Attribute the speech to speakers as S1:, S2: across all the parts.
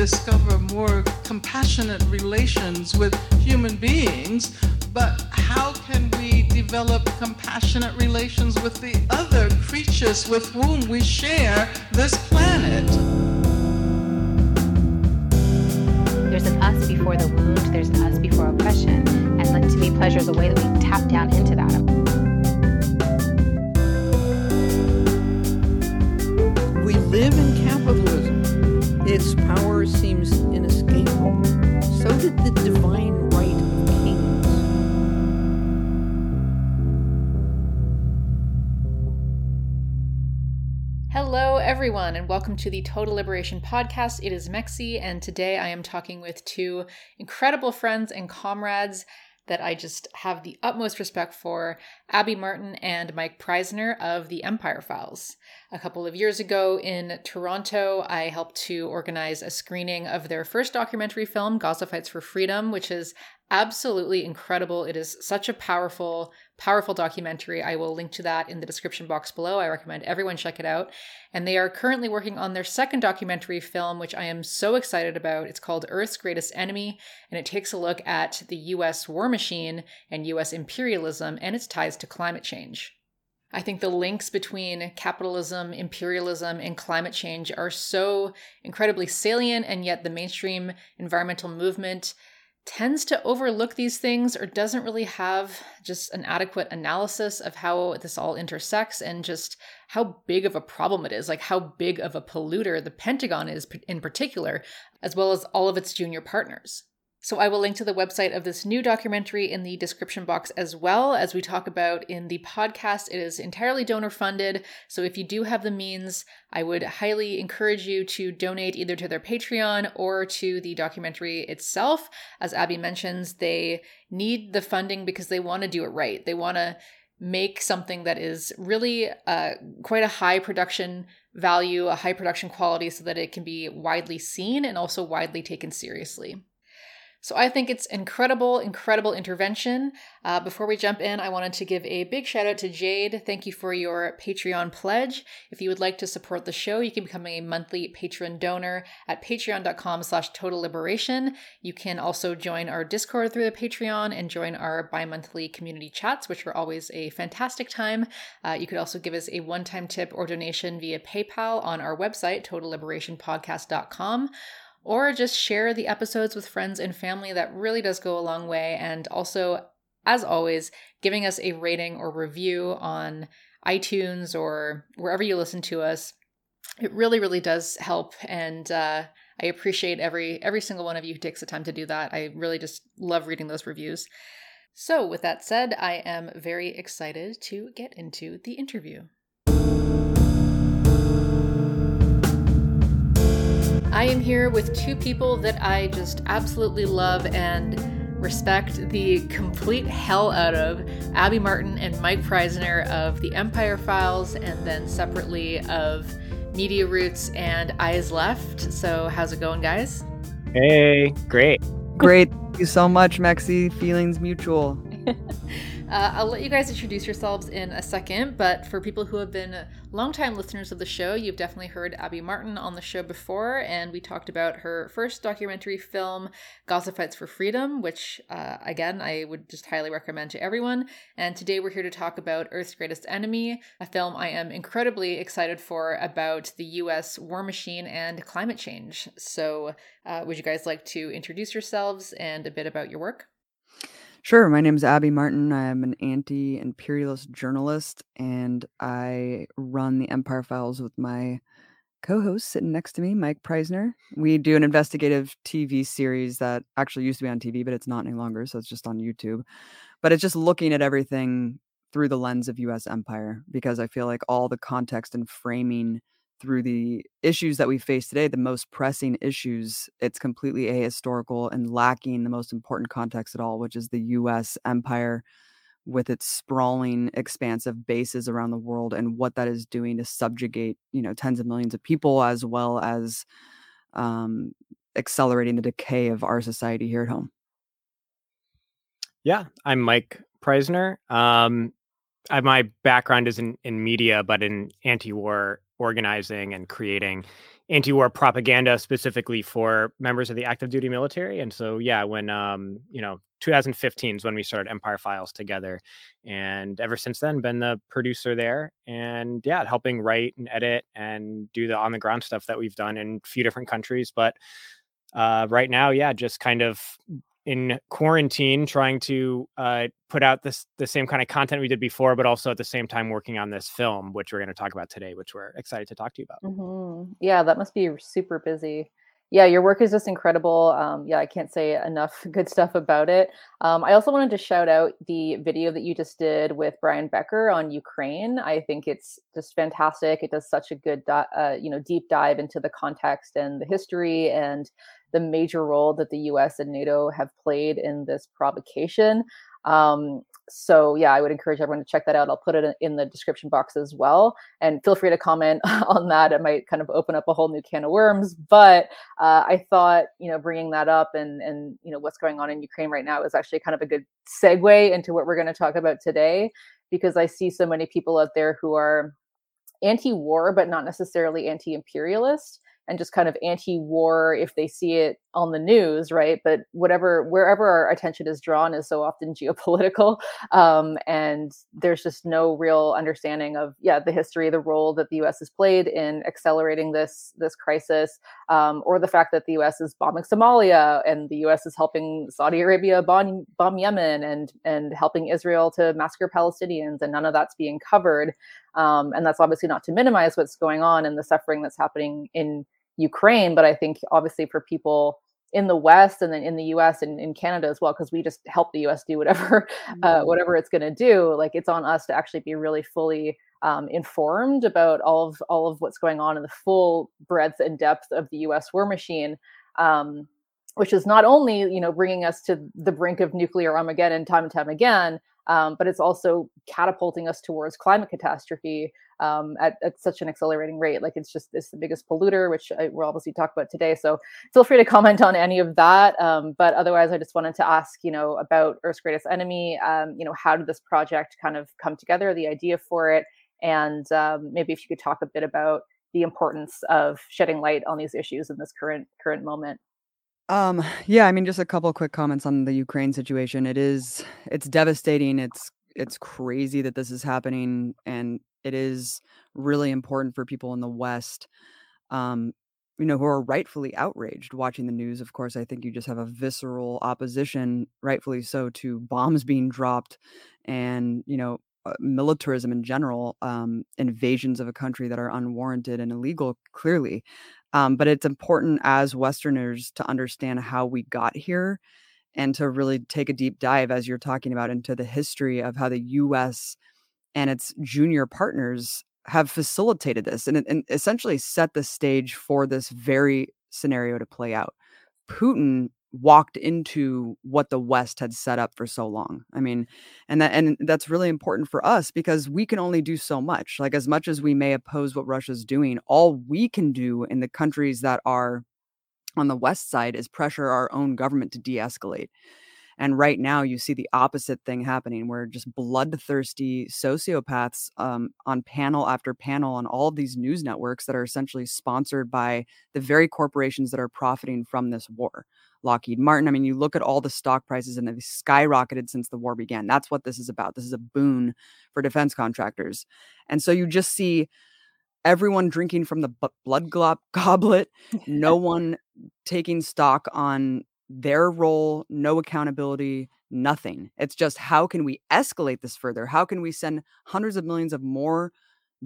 S1: discover more compassionate relations with human beings, but how can we develop compassionate relations with the other creatures with whom we share this planet?
S2: There's an us before the wound, there's an us before oppression. And like, to me, pleasure is a way that we tap down into that.
S3: Its power seems inescapable. So did the divine right of kings.
S4: Hello, everyone, and welcome to the Total Liberation Podcast. It is Mexie, and today I am talking with two incredible friends and comrades that I just have the utmost respect for Abby Martin and Mike Prysner of the Empire Files. A couple of years ago in Toronto, I helped to organize a screening of their first documentary film, Gaza Fights for Freedom, which is absolutely incredible. It is such a powerful, powerful documentary. I will link to that in the description box below. I recommend everyone check it out. And they are currently working on their second documentary film, which I am so excited about. It's called Earth's Greatest Enemy, and it takes a look at the US war machine and US imperialism and its ties to climate change. I think the links between capitalism, imperialism, and climate change are so incredibly salient, and yet the mainstream environmental movement tends to overlook these things or doesn't really have just an adequate analysis of how this all intersects and just how big of a problem it is, like how big of a polluter the Pentagon is in particular, as well as all of its junior partners. So I will link to the website of this new documentary in the description box as well as we talk about in the podcast. It is entirely donor funded. So if you do have the means, I would highly encourage you to donate either to their Patreon or to the documentary itself. As Abby mentions, they need the funding because they want to do it right. They want to make something that is really uh, quite a high production value, a high production quality, so that it can be widely seen and also widely taken seriously. So I think it's incredible, incredible intervention. Uh, before we jump in, I wanted to give a big shout out to Jade. Thank you for your Patreon pledge. If you would like to support the show, you can become a monthly patron donor at patreon.com slash total liberation. You can also join our Discord through the Patreon and join our bi-monthly community chats, which are always a fantastic time. Uh, you could also give us a one-time tip or donation via PayPal on our website, totalliberationpodcast.com or just share the episodes with friends and family. That really does go a long way. And also, as always, giving us a rating or review on iTunes or wherever you listen to us. It really, really does help. And uh, I appreciate every every single one of you who takes the time to do that. I really just love reading those reviews. So, with that said, I am very excited to get into the interview. I am here with two people that I just absolutely love and respect the complete hell out of Abby Martin and Mike Prysner of The Empire Files, and then separately of Media Roots and Eyes Left. So, how's it going, guys?
S5: Hey, great.
S6: Great. Thank you so much, Mexie. Feelings mutual.
S4: Uh, I'll let you guys introduce yourselves in a second, but for people who have been longtime listeners of the show, you've definitely heard Abby Martin on the show before, and we talked about her first documentary film, Gaza Fights for Freedom, which, uh, again, I would just highly recommend to everyone. And today we're here to talk about Earth's Greatest Enemy, a film I am incredibly excited for about the US war machine and climate change. So, uh, would you guys like to introduce yourselves and a bit about your work?
S6: Sure. My name is Abby Martin. I am an anti imperialist journalist, and I run the Empire Files with my co host sitting next to me, Mike Prysner. We do an investigative TV series that actually used to be on TV, but it's not any longer. So it's just on YouTube. But it's just looking at everything through the lens of US empire because I feel like all the context and framing through the issues that we face today, the most pressing issues, it's completely ahistorical and lacking the most important context at all, which is the US empire with its sprawling, expansive bases around the world and what that is doing to subjugate, you know, tens of millions of people as well as um, accelerating the decay of our society here at home.
S5: Yeah, I'm Mike Prysner. Um, I, my background is in, in media, but in anti-war organizing and creating anti-war propaganda specifically for members of the active duty military. And so yeah when um you know 2015 is when we started empire files together and ever since then been the producer there and yeah helping write and edit and do the on the ground stuff that we've done in a few different countries. But uh right now yeah just kind of in quarantine trying to uh, put out this the same kind of content we did before but also at the same time working on this film which we're going to talk about today which we're excited to talk to you about.
S4: Mm-hmm. yeah that must be super busy. Yeah your work is just incredible. Um, yeah i can't say enough good stuff about it. Um, i also wanted to shout out the video that you just did with brian becker on ukraine. I think it's just fantastic. It does such a good uh, you know deep dive into the context and the history and the major role that the US and NATO have played in this provocation. Um, so yeah, I would encourage everyone to check that out. I'll put it in the description box as well, and feel free to comment on that. It might kind of open up a whole new can of worms. But uh, I thought, you know, bringing that up and and you know what's going on in Ukraine right now is actually kind of a good segue into what we're going to talk about today, because I see so many people out there who are anti-war but not necessarily anti-imperialist and just kind of anti-war if they see it on the news right? But whatever wherever our attention is drawn is so often geopolitical um, and there's just no real understanding of yeah the history the role that the us has played in accelerating this this crisis um, or the fact that the us is bombing somalia and the us is helping saudi arabia bomb, bomb yemen and and helping israel to massacre palestinians and none of that's being covered. Um, and that's obviously not to minimize what's going on and the suffering that's happening in Ukraine, but I think obviously for people in the West and then in the US and in Canada as well, because we just help the US do whatever uh, mm-hmm. whatever it's going to do. Like it's on us to actually be really fully um, informed about all of all of what's going on in the full breadth and depth of the U.S. war machine. Um, which is not only you know bringing us to the brink of nuclear Armageddon time and time again, um, but it's also catapulting us towards climate catastrophe um, at, at, such an accelerating rate. Like it's just it's the biggest polluter, which I, we'll obviously talk about today. So feel free to comment on any of that. Um, but otherwise, I just wanted to ask, you know, about Earth's Greatest Enemy. Um, you know, how did this project kind of come together? The idea for it, and um, maybe if you could talk a bit about the importance of shedding light on these issues in this current current moment.
S6: Um, yeah, I mean, just a couple quick comments on the Ukraine situation. It is, it's devastating. It's, it's crazy that this is happening, and it is really important for people in the West, um, you know, who are rightfully outraged watching the news. Of course, I think you just have a visceral opposition, rightfully so, to bombs being dropped, and you know, uh, militarism in general, um, invasions of a country that are unwarranted and illegal, clearly. Um, but it's important as Westerners to understand how we got here and to really take a deep dive, as you're talking about, into the history of how the US and its junior partners have facilitated this and, and essentially set the stage for this very scenario to play out. Putin walked into what the west had set up for so long. I mean and that and that's really important for us because we can only do so much. Like as much as we may oppose what russia's doing all we can do in the countries that are on the west side is pressure our own government to de-escalate. And right now, you see the opposite thing happening, where just bloodthirsty sociopaths um, on panel after panel on all these news networks that are essentially sponsored by the very corporations that are profiting from this war. Lockheed Martin. I mean, you look at all the stock prices and they've skyrocketed since the war began. That's what this is about. This is a boon for defense contractors. And so you just see everyone drinking from the blood goblet, no one taking stock on their role, no accountability, nothing. It's just how can we escalate this further? How can we send hundreds of millions of more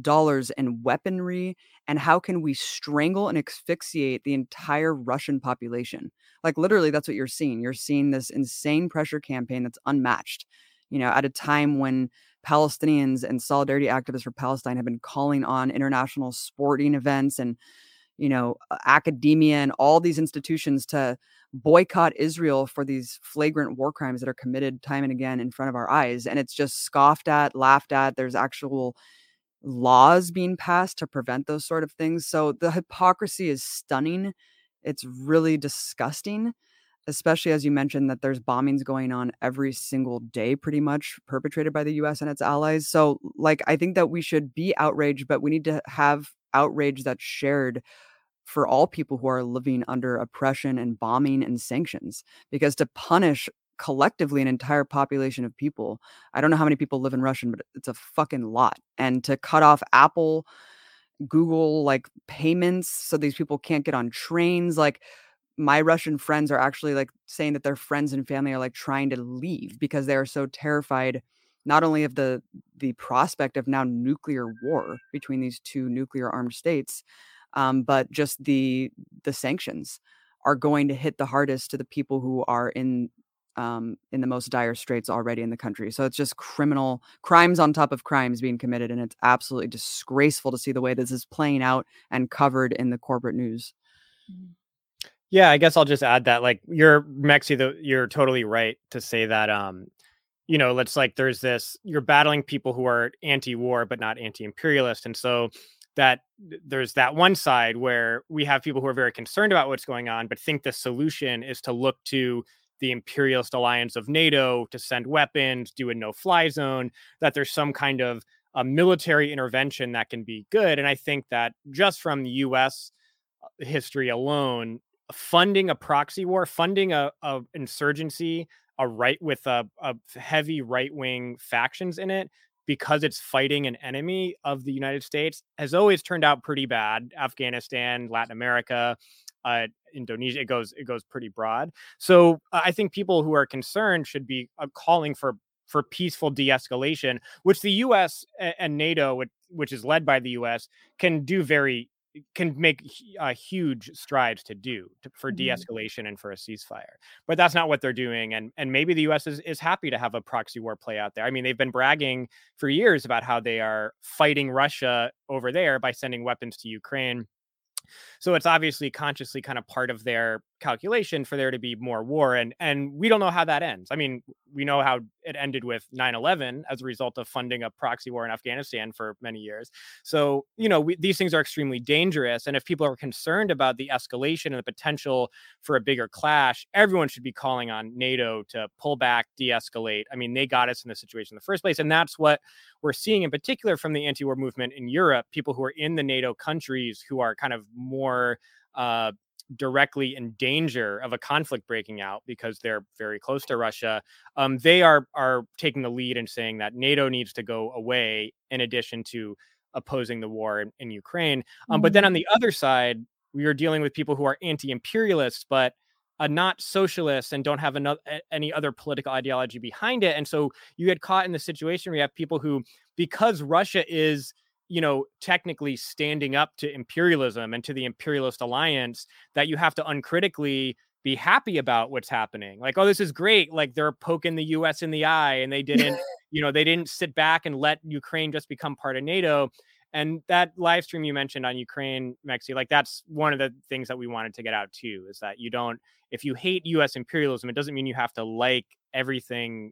S6: dollars and weaponry? And how can we strangle and asphyxiate the entire Russian population? Like, literally, that's what you're seeing. You're seeing this insane pressure campaign that's unmatched, you know, at a time when Palestinians and solidarity activists for Palestine have been calling on international sporting events and, you know, academia and all these institutions to boycott Israel for these flagrant war crimes that are committed time and again in front of our eyes. And it's just scoffed at, laughed at. There's actual laws being passed to prevent those sort of things. So the hypocrisy is stunning. It's really disgusting, especially as you mentioned that there's bombings going on every single day, pretty much perpetrated by the US and its allies. So, like, I think that we should be outraged, but we need to have outrage that's shared for all people who are living under oppression and bombing and sanctions because to punish collectively an entire population of people. I don't know how many people live in russian but it's a fucking lot and to cut off apple google like payments so these people can't get on trains like my russian friends are actually like saying that their friends and family are like trying to leave because they are so terrified not only of the the prospect of now nuclear war between these two nuclear armed states um, but just the the sanctions are going to hit the hardest to the people who are in um, in the most dire straits already in the country. So it's just criminal crimes on top of crimes being committed, and it's absolutely disgraceful to see the way this is playing out and covered in the corporate news.
S5: Mm-hmm. Yeah, I guess I'll just add that, like, you're Mexie, you're totally right to say that. Um, you know, let's like there's this you're battling people who are anti-war but not anti-imperialist, and so that there's that one side where we have people who are very concerned about what's going on, but think the solution is to look to the imperialist alliance of NATO to send weapons, do a no fly zone, that there's some kind of a military intervention that can be good. And I think that just from the US uh, history alone, funding a proxy war, funding a, a insurgency, a right with a, a heavy right wing factions in it because it's fighting an enemy of the United States has always turned out pretty bad. Afghanistan, Latin America, uh, Indonesia, it goes it goes pretty broad. So uh, I think people who are concerned should be uh, calling for for peaceful de-escalation, which the U.S. and NATO, which which is led by the U.S., can do very can make uh, huge strides to do to, for mm-hmm. de-escalation and for a ceasefire but that's not what they're doing and and maybe the us is, is happy to have a proxy war play out there i mean they've been bragging for years about how they are fighting russia over there by sending weapons to ukraine so it's obviously consciously kind of part of their calculation for there to be more war and and we don't know how that ends. I mean, we know how it ended with 9/11 as a result of funding a proxy war in Afghanistan for many years. So, you know, we, these things are extremely dangerous and if people are concerned about the escalation and the potential for a bigger clash, everyone should be calling on NATO to pull back, de-escalate. I mean, they got us in this situation in the first place and that's what we're seeing in particular from the anti-war movement in Europe, people who are in the NATO countries who are kind of more uh, directly in danger of a conflict breaking out because they're very close to Russia, um, they are are taking the lead and saying that NATO needs to go away in addition to opposing the war in, in Ukraine. Um, mm-hmm. But then on the other side, we are dealing with people who are anti-imperialists, but uh, not socialists and don't have another, any other political ideology behind it. And so you get caught in the situation where you have people who, because Russia is you know, technically standing up to imperialism and to the imperialist alliance that you have to uncritically be happy about what's happening. Like, oh, this is great. Like they're poking the US in the eye and they didn't, you know, they didn't sit back and let Ukraine just become part of NATO. And that live stream you mentioned on Ukraine, Mexie, like that's one of the things that we wanted to get out too, is that you don't, if you hate US imperialism, it doesn't mean you have to like everything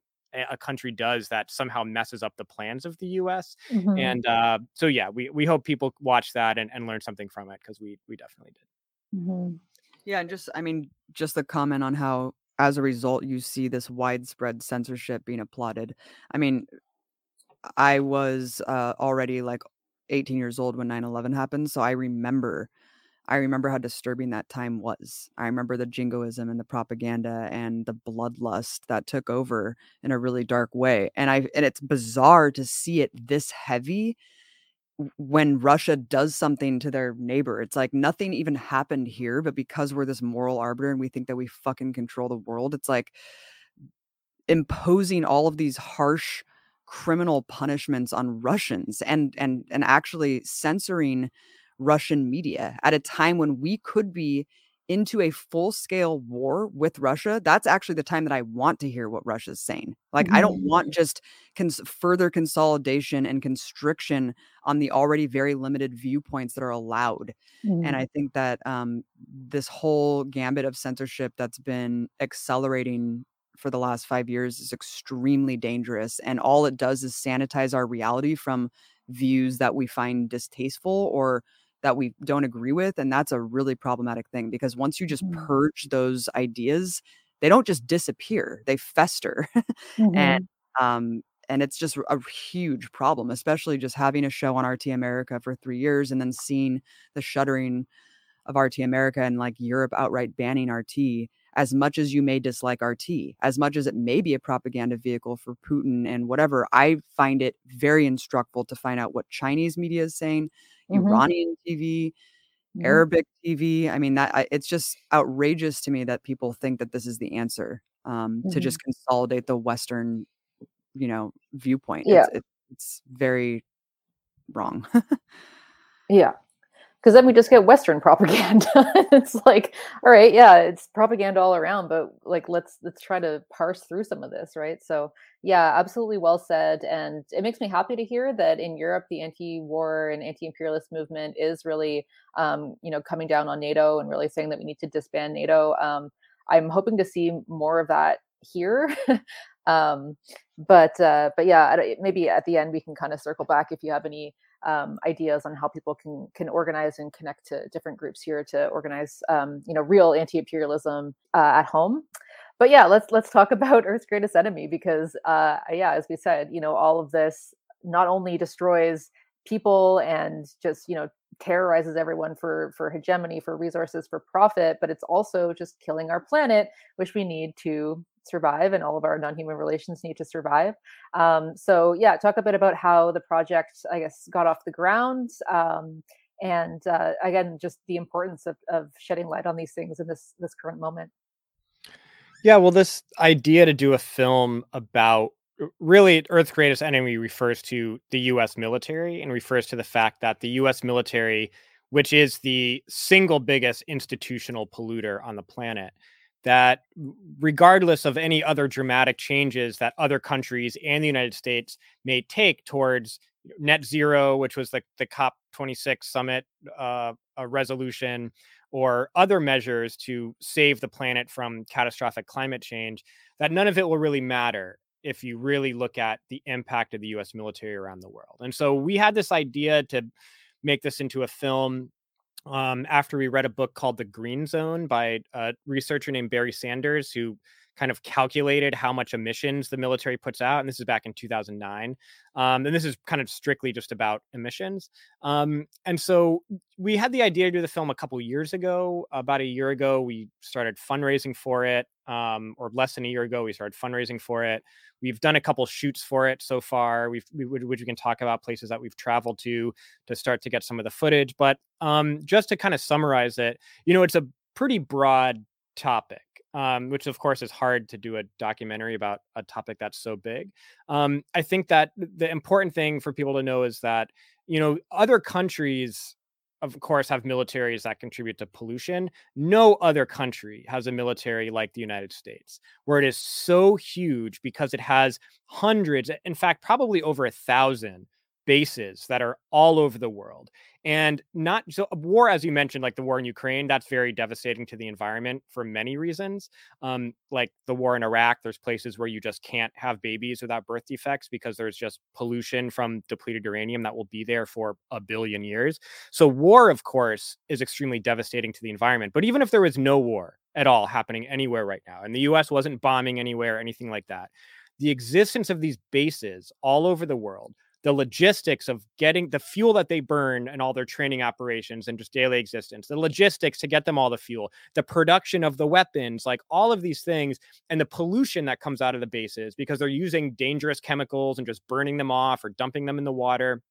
S5: a country does that somehow messes up the plans of the U.S. Mm-hmm. And uh, so, yeah, we we hope people watch that and, and learn something from it because we we definitely did.
S6: Mm-hmm. Yeah, and just I mean, just the comment on how as a result you see this widespread censorship being applauded. I mean, I was uh, already like 18 years old when 9/11 happened, so I remember I remember how disturbing that time was. I remember the jingoism and the propaganda and the bloodlust that took over in a really dark way. And I and it's bizarre to see it this heavy when Russia does something to their neighbor. It's like nothing even happened here, but because we're this moral arbiter and we think that we fucking control the world, it's like imposing all of these harsh criminal punishments on Russians and and and actually censoring Russian media at a time when we could be into a full scale war with Russia, that's actually the time that I want to hear what Russia's saying. Like, mm-hmm. I don't want mm. just cons- further consolidation and constriction on the already very limited viewpoints that are allowed. Mm-hmm. And I think that um, this whole gambit of censorship that's been accelerating for the last five years is extremely dangerous. And all it does is sanitize our reality from views that we find distasteful or that we don't agree with and that's a really problematic thing because once you just mm-hmm. purge those ideas they don't just disappear they fester mm-hmm. and um and it's just a huge problem, especially just having a show on RT America for three years and then seeing the shuttering of RT America and like Europe outright banning RT. As much as you may dislike RT, as much as it may be a propaganda vehicle for Putin and whatever, I find it very instructful to find out what Chinese media is saying, mm-hmm. Iranian TV, mm-hmm. Arabic TV. I mean, that I, it's just outrageous to me that people think that this is the answer um, mm-hmm. to just consolidate the Western, you know, viewpoint.
S4: Yeah.
S6: It's, it's very wrong.
S4: yeah because then we just get western propaganda. It's like all right yeah it's propaganda all around but like let's let's try to parse through some of this right? So yeah absolutely well said and it makes me happy to hear that in europe the anti-war and anti-imperialist movement is really um, you know coming down on nato and really saying that we need to disband nato. Um, i'm hoping to see more of that here. Um, but uh, but yeah maybe at the end we can kind of circle back if you have any um, ideas on how people can can organize and connect to different groups here to organize um, you know real anti-imperialism uh, at home. But yeah let's let's talk about earth's greatest enemy because uh, yeah as we said you know all of this not only destroys people and just you know terrorizes everyone for for hegemony for resources for profit but it's also just killing our planet which we need to survive and all of our non-human relations need to survive. Um, so yeah talk a bit about how the project i guess got off the ground um, and uh, again just the importance of, of shedding light on these things in this this current moment.
S5: Yeah well this idea to do a film about really earth's greatest enemy refers to the us military and refers to the fact that the us military which is the single biggest institutional polluter on the planet that regardless of any other dramatic changes that other countries and the United States may take towards net zero, which was the, the COP26 summit uh, a resolution, or other measures to save the planet from catastrophic climate change, that none of it will really matter if you really look at the impact of the US military around the world. And so we had this idea to make this into a film um, after we read a book called The Green Zone by a researcher named Barry Sanders, who kind of calculated how much emissions the military puts out. And this is back in 2009. Um, and this is kind of strictly just about emissions. Um, and so we had the idea to do the film a couple years ago. About a year ago, we started fundraising for it, um, or less than a year ago, we started fundraising for it. We've done a couple shoots for it so far. We've we, which we can talk about places that we've traveled to to start to get some of the footage. But um, just to kind of summarize it, you know, it's a pretty broad topic um, which of course is hard to do a documentary about a topic that's so big. Um, I think that the important thing for people to know is that you know other countries, of course, have militaries that contribute to pollution. No other country has a military like the United States, where it is so huge because it has hundreds, in fact, probably over a thousand bases that are all over the world and not so war as you mentioned like the war in ukraine that's very devastating to the environment for many reasons um, like the war in iraq there's places where you just can't have babies without birth defects because there's just pollution from depleted uranium that will be there for a billion years so war of course is extremely devastating to the environment but even if there was no war at all happening anywhere right now and the us wasn't bombing anywhere or anything like that the existence of these bases all over the world the logistics of getting the fuel that they burn and all their training operations and just daily existence, the logistics to get them all the fuel, the production of the weapons, like all of these things, and the pollution that comes out of the bases because they're using dangerous chemicals and just burning them off or dumping them in the water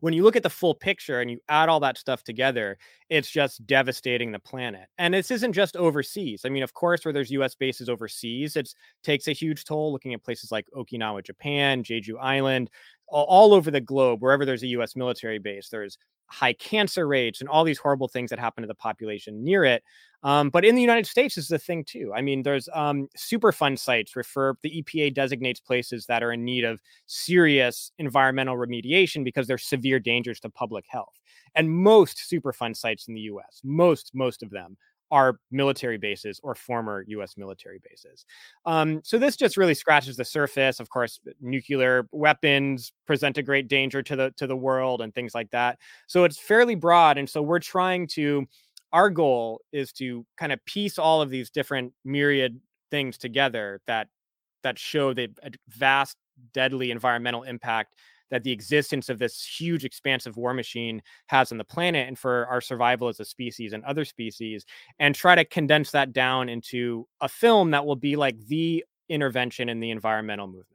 S5: when you look at the full picture and you add all that stuff together, it's just devastating the planet. And this isn't just overseas. I mean, of course, where there's US bases overseas, it takes a huge toll looking at places like Okinawa, Japan, Jeju Island, all, over the globe, wherever there's a US military base, there's high cancer rates and all these horrible things that happen to the population near it. Um, but in the United States, is a thing too. I mean, there's um, Superfund sites refer the EPA designates places that are in need of serious environmental remediation because they're severe dangers to public health. And most Superfund sites in the U.S., most most of them are military bases or former U.S. military bases. Um, so this just really scratches the surface. Of course, nuclear weapons present a great danger to the to the world and things like that. So it's fairly broad, and so we're trying to. Our goal is to kind of piece all of these different myriad things together that that show the vast deadly environmental impact that the existence of this huge expansive war machine has on the planet and for our survival as a species and other species and try to condense that down into a film that will be like the intervention in the environmental movement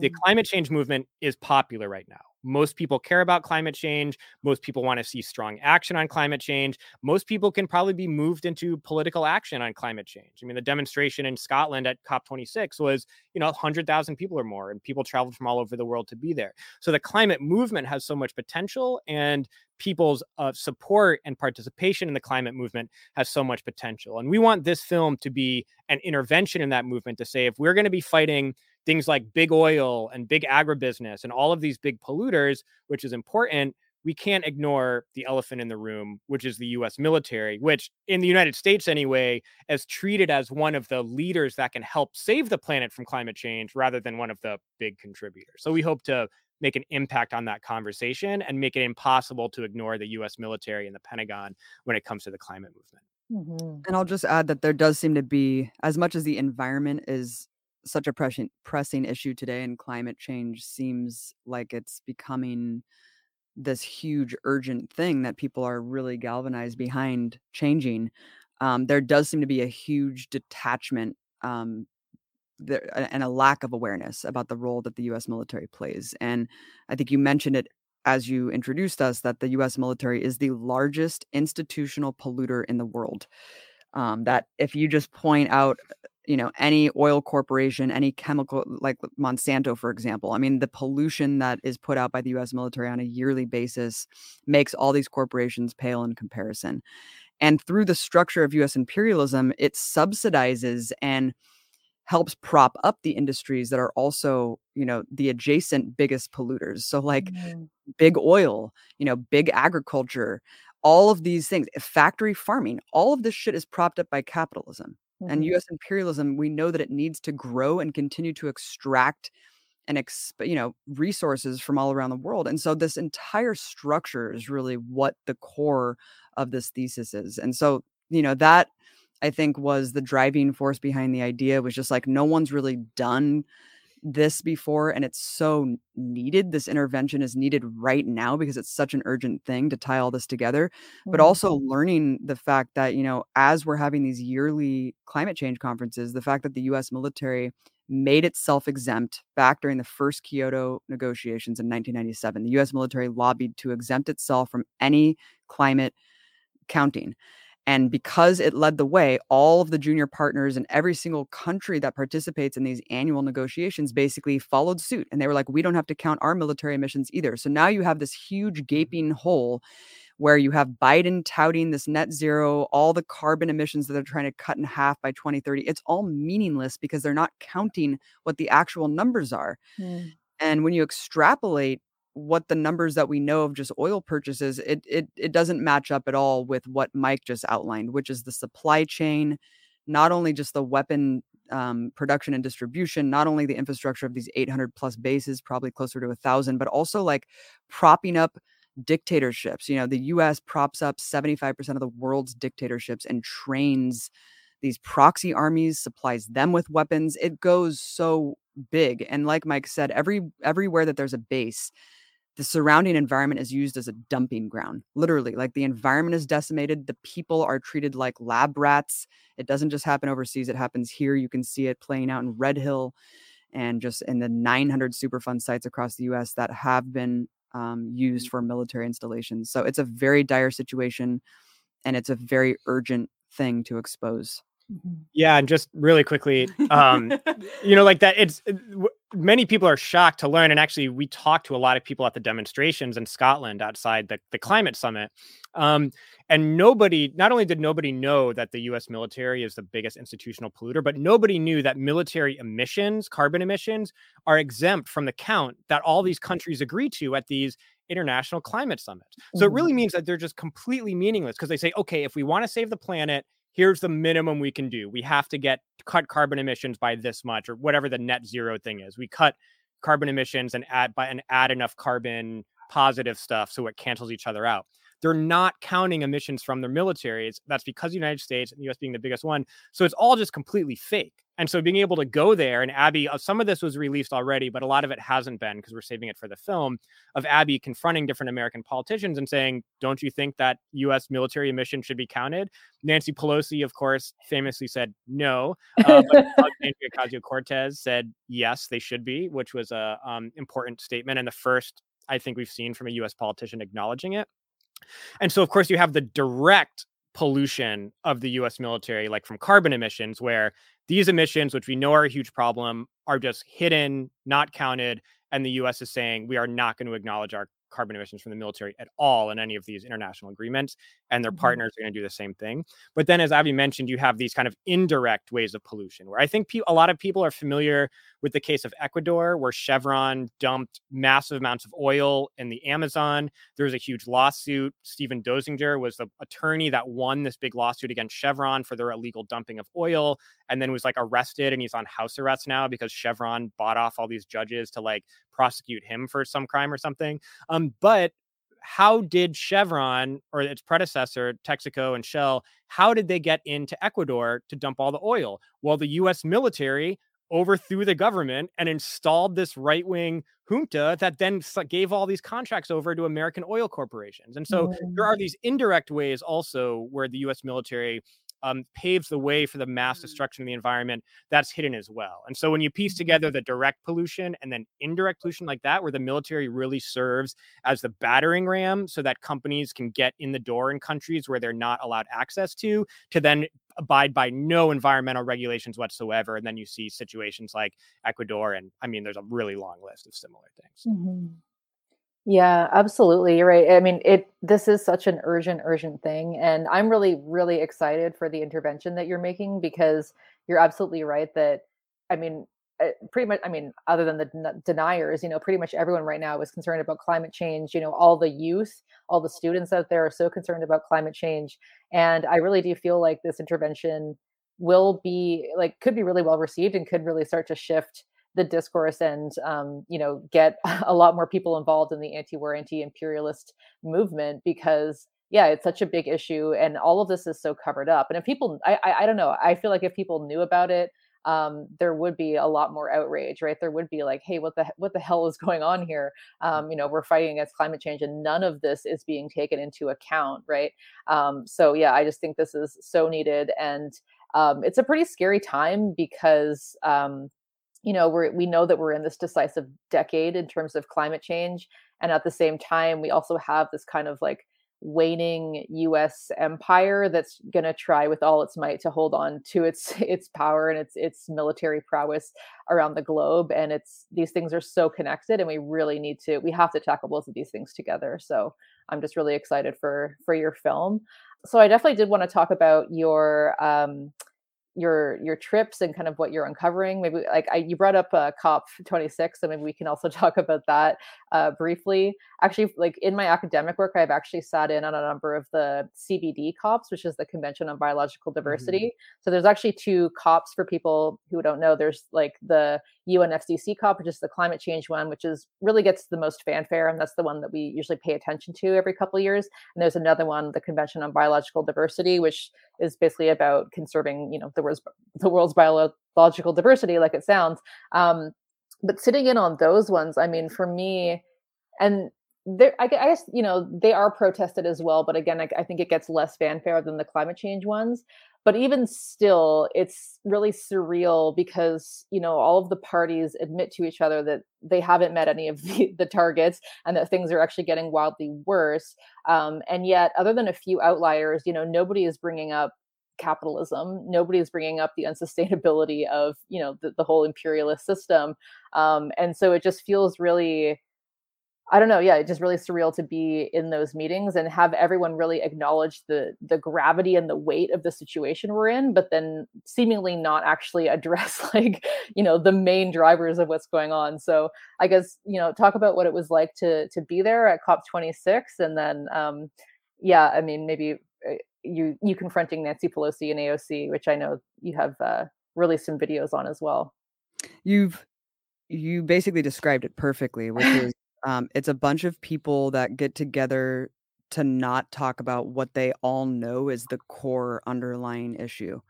S5: the
S4: Mm.
S5: climate change movement is popular right now. Most people care about climate change. Most people want to see strong action on climate change. Most people can probably be moved into political action on climate change. I mean, the demonstration in Scotland at COP26 was, you know, 100,000 people or more, and people traveled from all over the world to be there. So the climate movement has so much potential, and people's uh, support and participation in the climate movement has so much potential. And we want this film to be an intervention in that movement to say if we're going to be fighting things like big oil and big agribusiness and all of these big polluters, which is important, we can't ignore the elephant in the room, which is the US military, which in the United States anyway, is treated as one of the leaders that can help save the planet from climate change rather than one of the big contributors. So we hope to make an impact on that conversation and make it impossible to ignore the US military and the Pentagon when it comes to the climate movement.
S4: Mhm.
S6: And I'll just add that there does seem to be, as much as the environment is such a pressing pressing issue today, and climate change seems like it's becoming this huge urgent thing that people are really galvanized behind changing. Um, there does seem to be a huge detachment um, there, and a lack of awareness about the role that the U.S. military plays. And I think you mentioned it as you introduced us that the U.S. military is the largest institutional polluter in the world. Um, that if you just point out, you know, any oil corporation, any chemical like Monsanto, for example, I mean, the pollution that is put out by the U.S. military on a yearly basis makes all these corporations pale in comparison. And through the structure of US imperialism, it subsidizes and helps prop up the industries that are also, you know, the adjacent biggest polluters. So like
S4: Mhm.
S6: big oil, you know, big agriculture, all of these things, factory farming, all of this shit is propped up by capitalism. And
S4: Mhm.
S6: US imperialism, we know that it needs to grow and continue to extract and exp- you know resources from all around the world and so this entire structure is really what the core of this thesis is and so you know that i think was the driving force behind the idea was just like no one's really done this before and it's so needed this intervention is needed right now because it's such an urgent thing to tie all this together but
S4: Mhm.
S6: also learning the fact that you know as we're having these yearly climate change conferences the fact that the US military made itself exempt back during the first Kyoto negotiations in 1997 the US military lobbied to exempt itself from any climate counting and because it led the way all of the junior partners in every single country that participates in these annual negotiations basically followed suit and they were like we don't have to count our military emissions either so now you have this huge gaping hole where you have Biden touting this net zero, all the carbon emissions that they're trying to cut in half by 2030. It's all meaningless because they're not counting what the actual numbers are.
S4: Mm.
S6: And when you extrapolate what the numbers that we know of just oil purchases, it it it doesn't match up at all with what Mike just outlined, which is the supply chain, not only just the weapon um, production and distribution, not only the infrastructure of these 800 plus bases, probably closer to a thousand, but also like propping up dictatorships. You know, the US props up 75% of the world's dictatorships and trains these proxy armies, supplies them with weapons. It goes so big. And like Mike said, every everywhere that there's a base, the surrounding environment is used as a dumping ground. Literally, like the environment is decimated. The people are treated like lab rats. It doesn't just happen overseas, it happens here. You can see it playing out in Red Hill and just in the 900 Superfund sites across the US that have been um, used for military installations. So it's a very dire situation and it's a very urgent thing to expose.
S4: Mhm.
S5: Yeah, and just really quickly, um, you know, like that. It's it- w- many people are shocked to learn, and actually, we talked to a lot of people at the demonstrations in Scotland outside the the climate summit, um, and nobody. Not only did nobody know that the U.S. military is the biggest institutional polluter, but nobody knew that military emissions, carbon emissions, are exempt from the count that all these countries agree to at these international climate summits. So it
S4: Mhm.
S5: really means that they're just completely meaningless because they say, okay, if we want to save the planet here's the minimum we can do. We have to get cut carbon emissions by this much, or whatever the net zero thing is. We cut carbon emissions and add by and add enough carbon positive stuff so it cancels each other out. They're not counting emissions from their militaries. That's because the United States and the US being the biggest one. So it's all just completely fake. And so being able to go there and Abby, uh, some of this was released already, but a lot of it hasn't been because we're saving it for the film of Abby confronting different American politicians and saying, Don't you think that US military emissions should be counted? Nancy Pelosi, of course, famously said no. Uh, but Andrea Ocasio Cortez said yes, they should be, which was a um, important statement and the first I think we've seen from a US politician acknowledging it. And so, of course, you have the direct pollution of the US military, like from carbon emissions, where these emissions, which we know are a huge problem, are just hidden, not counted. And the US is saying we are not going to acknowledge our carbon emissions from the military at all in any of these international agreements, and their mm-hmm. partners are going to do the same thing. But then, as Abby mentioned, you have these kind of indirect ways of pollution, where I think pe- a lot of people are familiar with the case of Ecuador, where Chevron dumped massive amounts of oil in the Amazon. There was a huge lawsuit. Steven Donziger was the attorney that won this big lawsuit against Chevron for their illegal dumping of oil, and then was like arrested, and he's on house arrest now because Chevron bought off all these judges to like prosecute him for some crime or something. Um, but how did Chevron or its predecessor, Texaco and Shell, how did they get into Ecuador to dump all the oil? Well, the US military overthrew the government and installed this right wing junta that then gave all these contracts over to American oil corporations. And so mm-hmm. there are these indirect ways also where the US military um, paves the way for the mass mm. destruction of the environment that's hidden as well. And so when you piece mm-hmm. together the direct pollution and then indirect pollution like that, where the military really serves as the battering ram so that companies can get in the door in countries where they're not allowed access to, to then abide by no environmental regulations whatsoever. And then you see situations like Ecuador. And I mean, there's a really long list of similar things.
S4: Mm-hmm. Yeah, absolutely. You're right. I mean, it this is such an urgent, urgent thing. And I'm really, really excited for the intervention that you're making because you're absolutely right that I mean, eh, pretty much i mean other than the deniers you know pretty much everyone right now is concerned about climate change you know all the youth all the students out there are so concerned about climate change and i really do feel like this intervention will be like could be really well received and could really start to shift the discourse and um, you know get a lot more people involved in the anti-war anti-imperialist movement because yeah it's such a big issue and all of this is so covered up and if people i i, I don't know i feel like if people knew about it um, there would be a lot more outrage, right? There would be like, hey, what the what the hell is going on here? Um, you know, we're fighting against climate change, and none of this is being taken into account, right? Um, so yeah, I just think this is so needed, and um, it's a pretty scary time because um, you know we we know that we're in this decisive decade in terms of climate change and at the same time we also have this kind of like waning US empire that's going to try with all its might to hold on to its its power and its its military prowess around the globe and it's these things are so connected and we really need to we have to tackle both of these things together. So I'm just really excited for for your film. So I definitely did want to talk about your um your your trips and kind of what you're uncovering maybe like I, you brought up uh, cop 26 so maybe we can also talk about that uh, briefly actually like in my academic work i've actually sat in on a number of the cbd cops which is the convention on biological mm-hmm. diversity mm-hmm. so there's actually two cops for people who don't know there's like the unfccc cop which is the climate change one which is really gets the most fanfare and that's the one that we usually pay attention to every couple of years. And there's another one the convention on biological diversity which is basically about conserving you know the world's the world's biological diversity like it sounds. Um, but sitting in on those ones i mean for me and there I, guess you know they are protested as well but again I, I, think it gets less fanfare than the climate change ones but even still it's really surreal because you know all of the parties admit to each other that they haven't met any of the, the targets and that things are actually getting wildly worse um, and yet other than a few outliers you know nobody is bringing up capitalism nobody is bringing up the unsustainability of you know the, the whole imperialist system um, and so it just feels really I don't know. Yeah, it's just really surreal to be in those meetings and have everyone really acknowledge the the gravity and the weight of the situation we're in, but then seemingly not actually address like you know the main drivers of what's going on. So I guess you know talk about what it was like to to be there at COP 26, and then um, yeah, I mean maybe uh, you you confronting Nancy Pelosi and AOC, which I know you have uh, released some videos on as well.
S6: You've you basically described it perfectly, which is um, it's a bunch of people that get together to not talk about what they all know is the core underlying issue.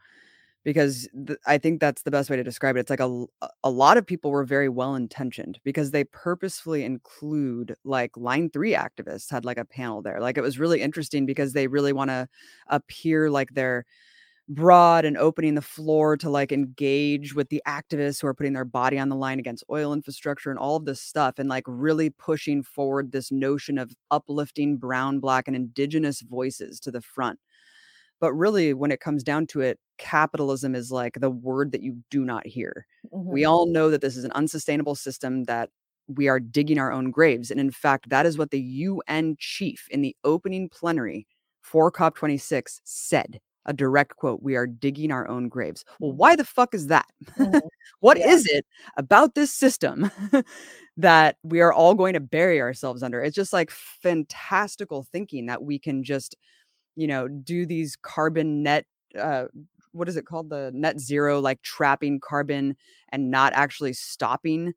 S6: because th- I think that's the best way to describe it. It's like a a lot of people were very well intentioned because they purposefully include like line 3 activists had like a panel there. Like it was really interesting because they really want to appear like they're broad and opening the floor to like engage with the activists who are putting their body on the line against oil infrastructure and all of this stuff and like really pushing forward this notion of uplifting brown black and indigenous voices to the front. But really when it comes down to it capitalism is like the word that you do not hear.
S4: Mhm.
S6: we all know that this is an unsustainable system that we are digging our own graves and in fact that is what the UN chief in the opening plenary for COP26 said a direct quote we are digging our own graves well why the fuck is that
S4: Mhm.
S6: What
S4: Yeah.
S6: is it about this system that we are all going to bury ourselves under? It's just like fantastical thinking that we can just, you know, do these carbon net uh what is it called? The net zero, like trapping carbon and not actually stopping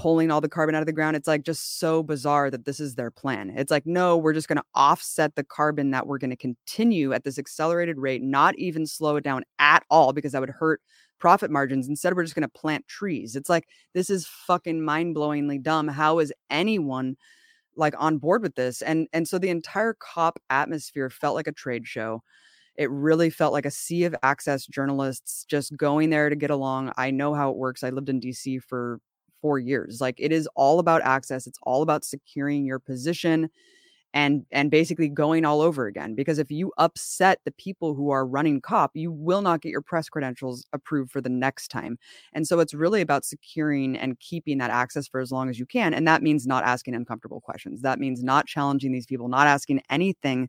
S6: pulling all the carbon out of the ground. It's like just so bizarre that this is their plan. It's like, no, we're just going to offset the carbon that we're going to continue at this accelerated rate, not even slow it down at all because that would hurt profit margins. Instead, we're just going to plant trees. It's like, this is fucking mind blowingly dumb. How is anyone like on board with this? And, and so the entire COP atmosphere felt like a trade show. It really felt like a sea of access journalists just going there to get along. I know how it works. I lived in DC for four years. Like it is all about access. It's all about securing your position and and basically going all over again because if you upset the people who are running cop you will not get your press credentials approved for the next time and so it's really about securing and keeping that access for as long as you can and that means not asking uncomfortable questions that means not challenging these people not asking anything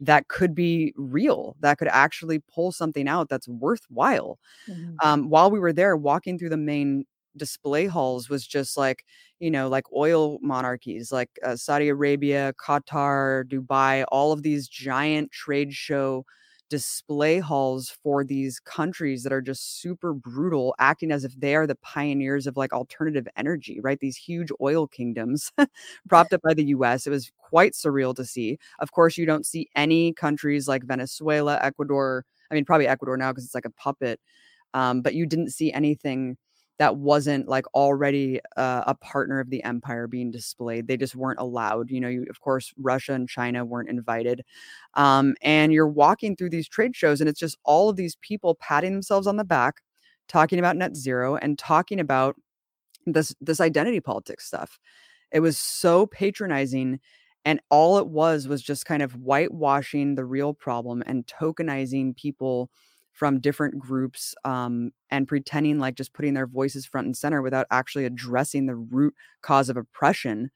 S6: that could be real that could actually pull something out that's worthwhile
S4: Mhm.
S6: um, while we were there walking through the main display halls was just like you know like oil monarchies like uh, saudi arabia qatar dubai all of these giant trade show display halls for these countries that are just super brutal acting as if they are the pioneers of like alternative energy right? These huge oil kingdoms propped up by the us it was quite surreal to see. Of course you don't see any countries like venezuela ecuador i mean probably ecuador now because it's like a puppet um, but you didn't see anything that wasn't like already uh, a partner of the empire being displayed. They just weren't allowed you know you, of course russia and china weren't invited. Um, and you're walking through these trade shows and it's just all of these people patting themselves on the back talking about net zero and talking about this this identity politics stuff. It was so patronizing and all it was was just kind of whitewashing the real problem and tokenizing people from different groups um, and pretending like just putting their voices front and center without actually addressing the root cause of oppression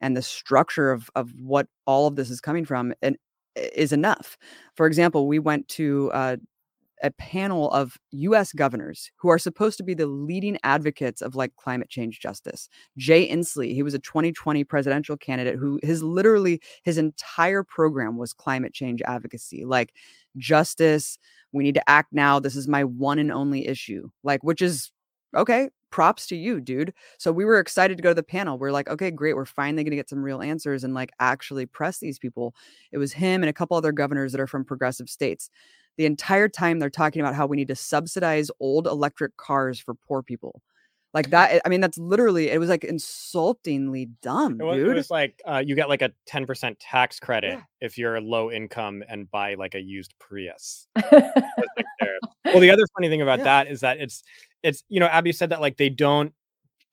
S6: and the structure of of what all of this is coming from and is enough. For example, we went to uh, a panel of US governors who are supposed to be the leading advocates of like climate change justice. Jay Inslee, he was a 2020 presidential candidate who his literally his entire program was climate change advocacy, like justice, we need to act now. This is my one and only issue. Like which is okay, props to you, dude. So we were excited to go to the panel. We're like, okay, great. We're finally going to get some real answers and like actually press these people. It was him and a couple other governors that are from progressive states. The entire time they're talking about how we need to subsidize old electric cars for poor people. Like that. I mean, that's literally, it was like insultingly dumb,
S5: It was, it
S6: dude.
S5: was like uh, you get like a 10% tax credit
S6: Yeah.
S5: if you're low income and buy like a used Prius. That's like their- well, the other funny thing about
S6: Yeah.
S5: that is that it's it's you know Abby said that like they don't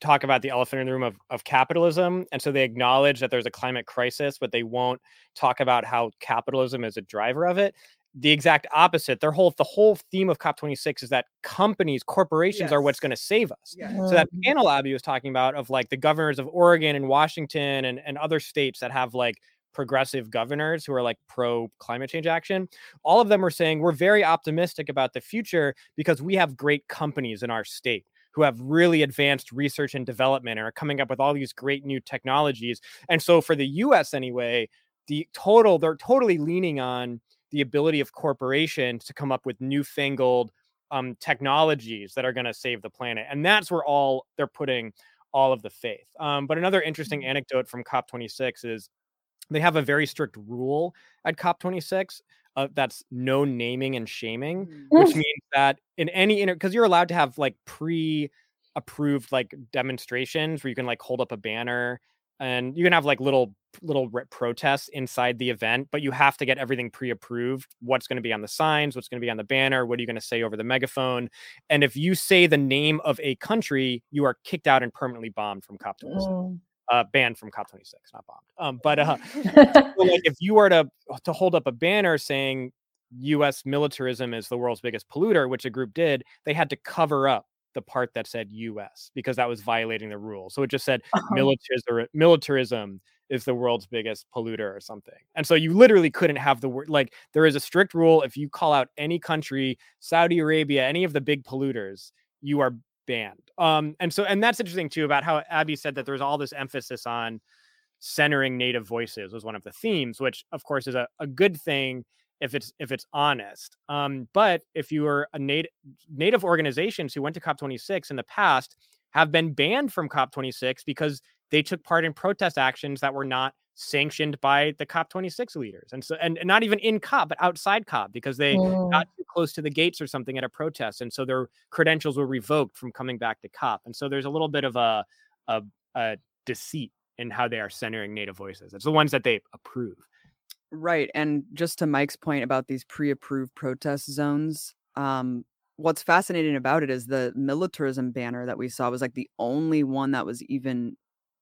S5: talk about the elephant in the room of of capitalism, and so they acknowledge that there's a climate crisis, but they won't talk about how capitalism is a driver of it. The exact opposite. Their whole the whole theme of COP26 is that companies, corporations are what's going to save us.
S6: Yeah.
S5: So that mm-hmm. panel Abby was talking about of like the governors of Oregon and Washington and, and other states that have like progressive governors who are like pro climate change action, all of them were saying we're very optimistic about the future because we have great companies in our state who have really advanced research and development and are coming up with all these great new technologies. And so for the US anyway, the total they're totally leaning on the ability of corporations to come up with newfangled um, technologies that are going to save the planet. And that's where all they're putting all of the faith. Um, but another interesting anecdote from COP26 is they have a very strict rule at COP26 uh, that's no naming and shaming,
S3: Mm.
S5: which means that in any inter because you're allowed to have like pre approved like demonstrations where you can like hold up a banner and you can have like little little protests inside the event but you have to get everything pre-approved what's going to be on the signs what's going to be on the banner what are you going to say over the megaphone and if you say the name of a country you are kicked out and permanently bombed from cop 26
S4: Mm.
S5: uh banned from cop 26 not bombed um but uh so, like if you were to to hold up a banner saying US militarism is the world's biggest polluter which a group did they had to cover up the part that said US because that was violating the rule so it just said
S4: Uh-huh.
S5: militarism militarism is the world's biggest polluter or something. And so you literally couldn't have the word like there is a strict rule if you call out any country Saudi Arabia any of the big polluters you are banned. Um and so and that's interesting too about how Abby said that there's all this emphasis on centering native voices was one of the themes which of course is a, a good thing if it's if it's honest um but if you are a native native organizations who went to cop26 in the past have been banned from cop26 because they took part in protest actions that were not sanctioned by the cop26 leaders. And so and, and not even in cop but outside cop because they
S4: Mm.
S5: got too close to the gates or something at a protest and so their credentials were revoked from coming back to cop. And so there's a little bit of a a, a deceit in how they are centering native voices. It's the ones that they approve
S6: Right. And just to Mike's point about these pre approved protest zones, um, what's fascinating about it is the militarism banner that we saw was like the only one that was even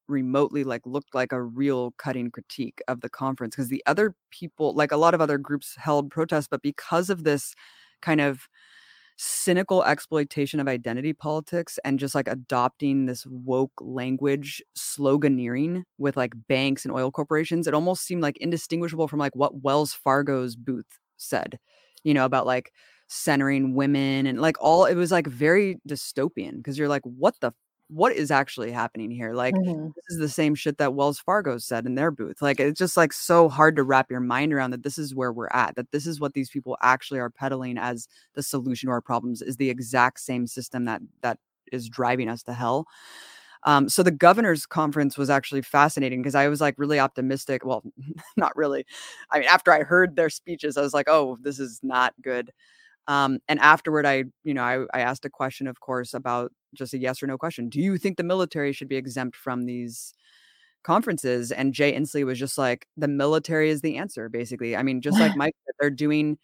S6: remotely like looked like a real cutting critique of the conference because the other people like a lot of other groups held protests but because of this kind of cynical exploitation of identity politics and just like adopting this woke language sloganeering with like banks and oil corporations it almost seemed like indistinguishable from like what Wells Fargo's booth said you know about like centering women and like all it was like very dystopian because you're like what the what is actually happening here like
S4: Mhm.
S6: this is the same shit that Wells Fargo said in their booth. Like it's just like so hard to wrap your mind around that this is where we're at, that this is what these people actually are peddling as the solution to our problems is the exact same system that that is driving us to hell. Um, so the governor's conference was actually fascinating because I was like really optimistic. Well, not really. I mean, after I heard their speeches, I was like, oh, this is not good. Um, and afterward, I, you know, I, I asked a question, of course, about just a yes or no question. Do you think the military should be exempt from these conferences? And Jay Inslee was just like, the military is the answer, basically. I mean, just like Mike, they're doing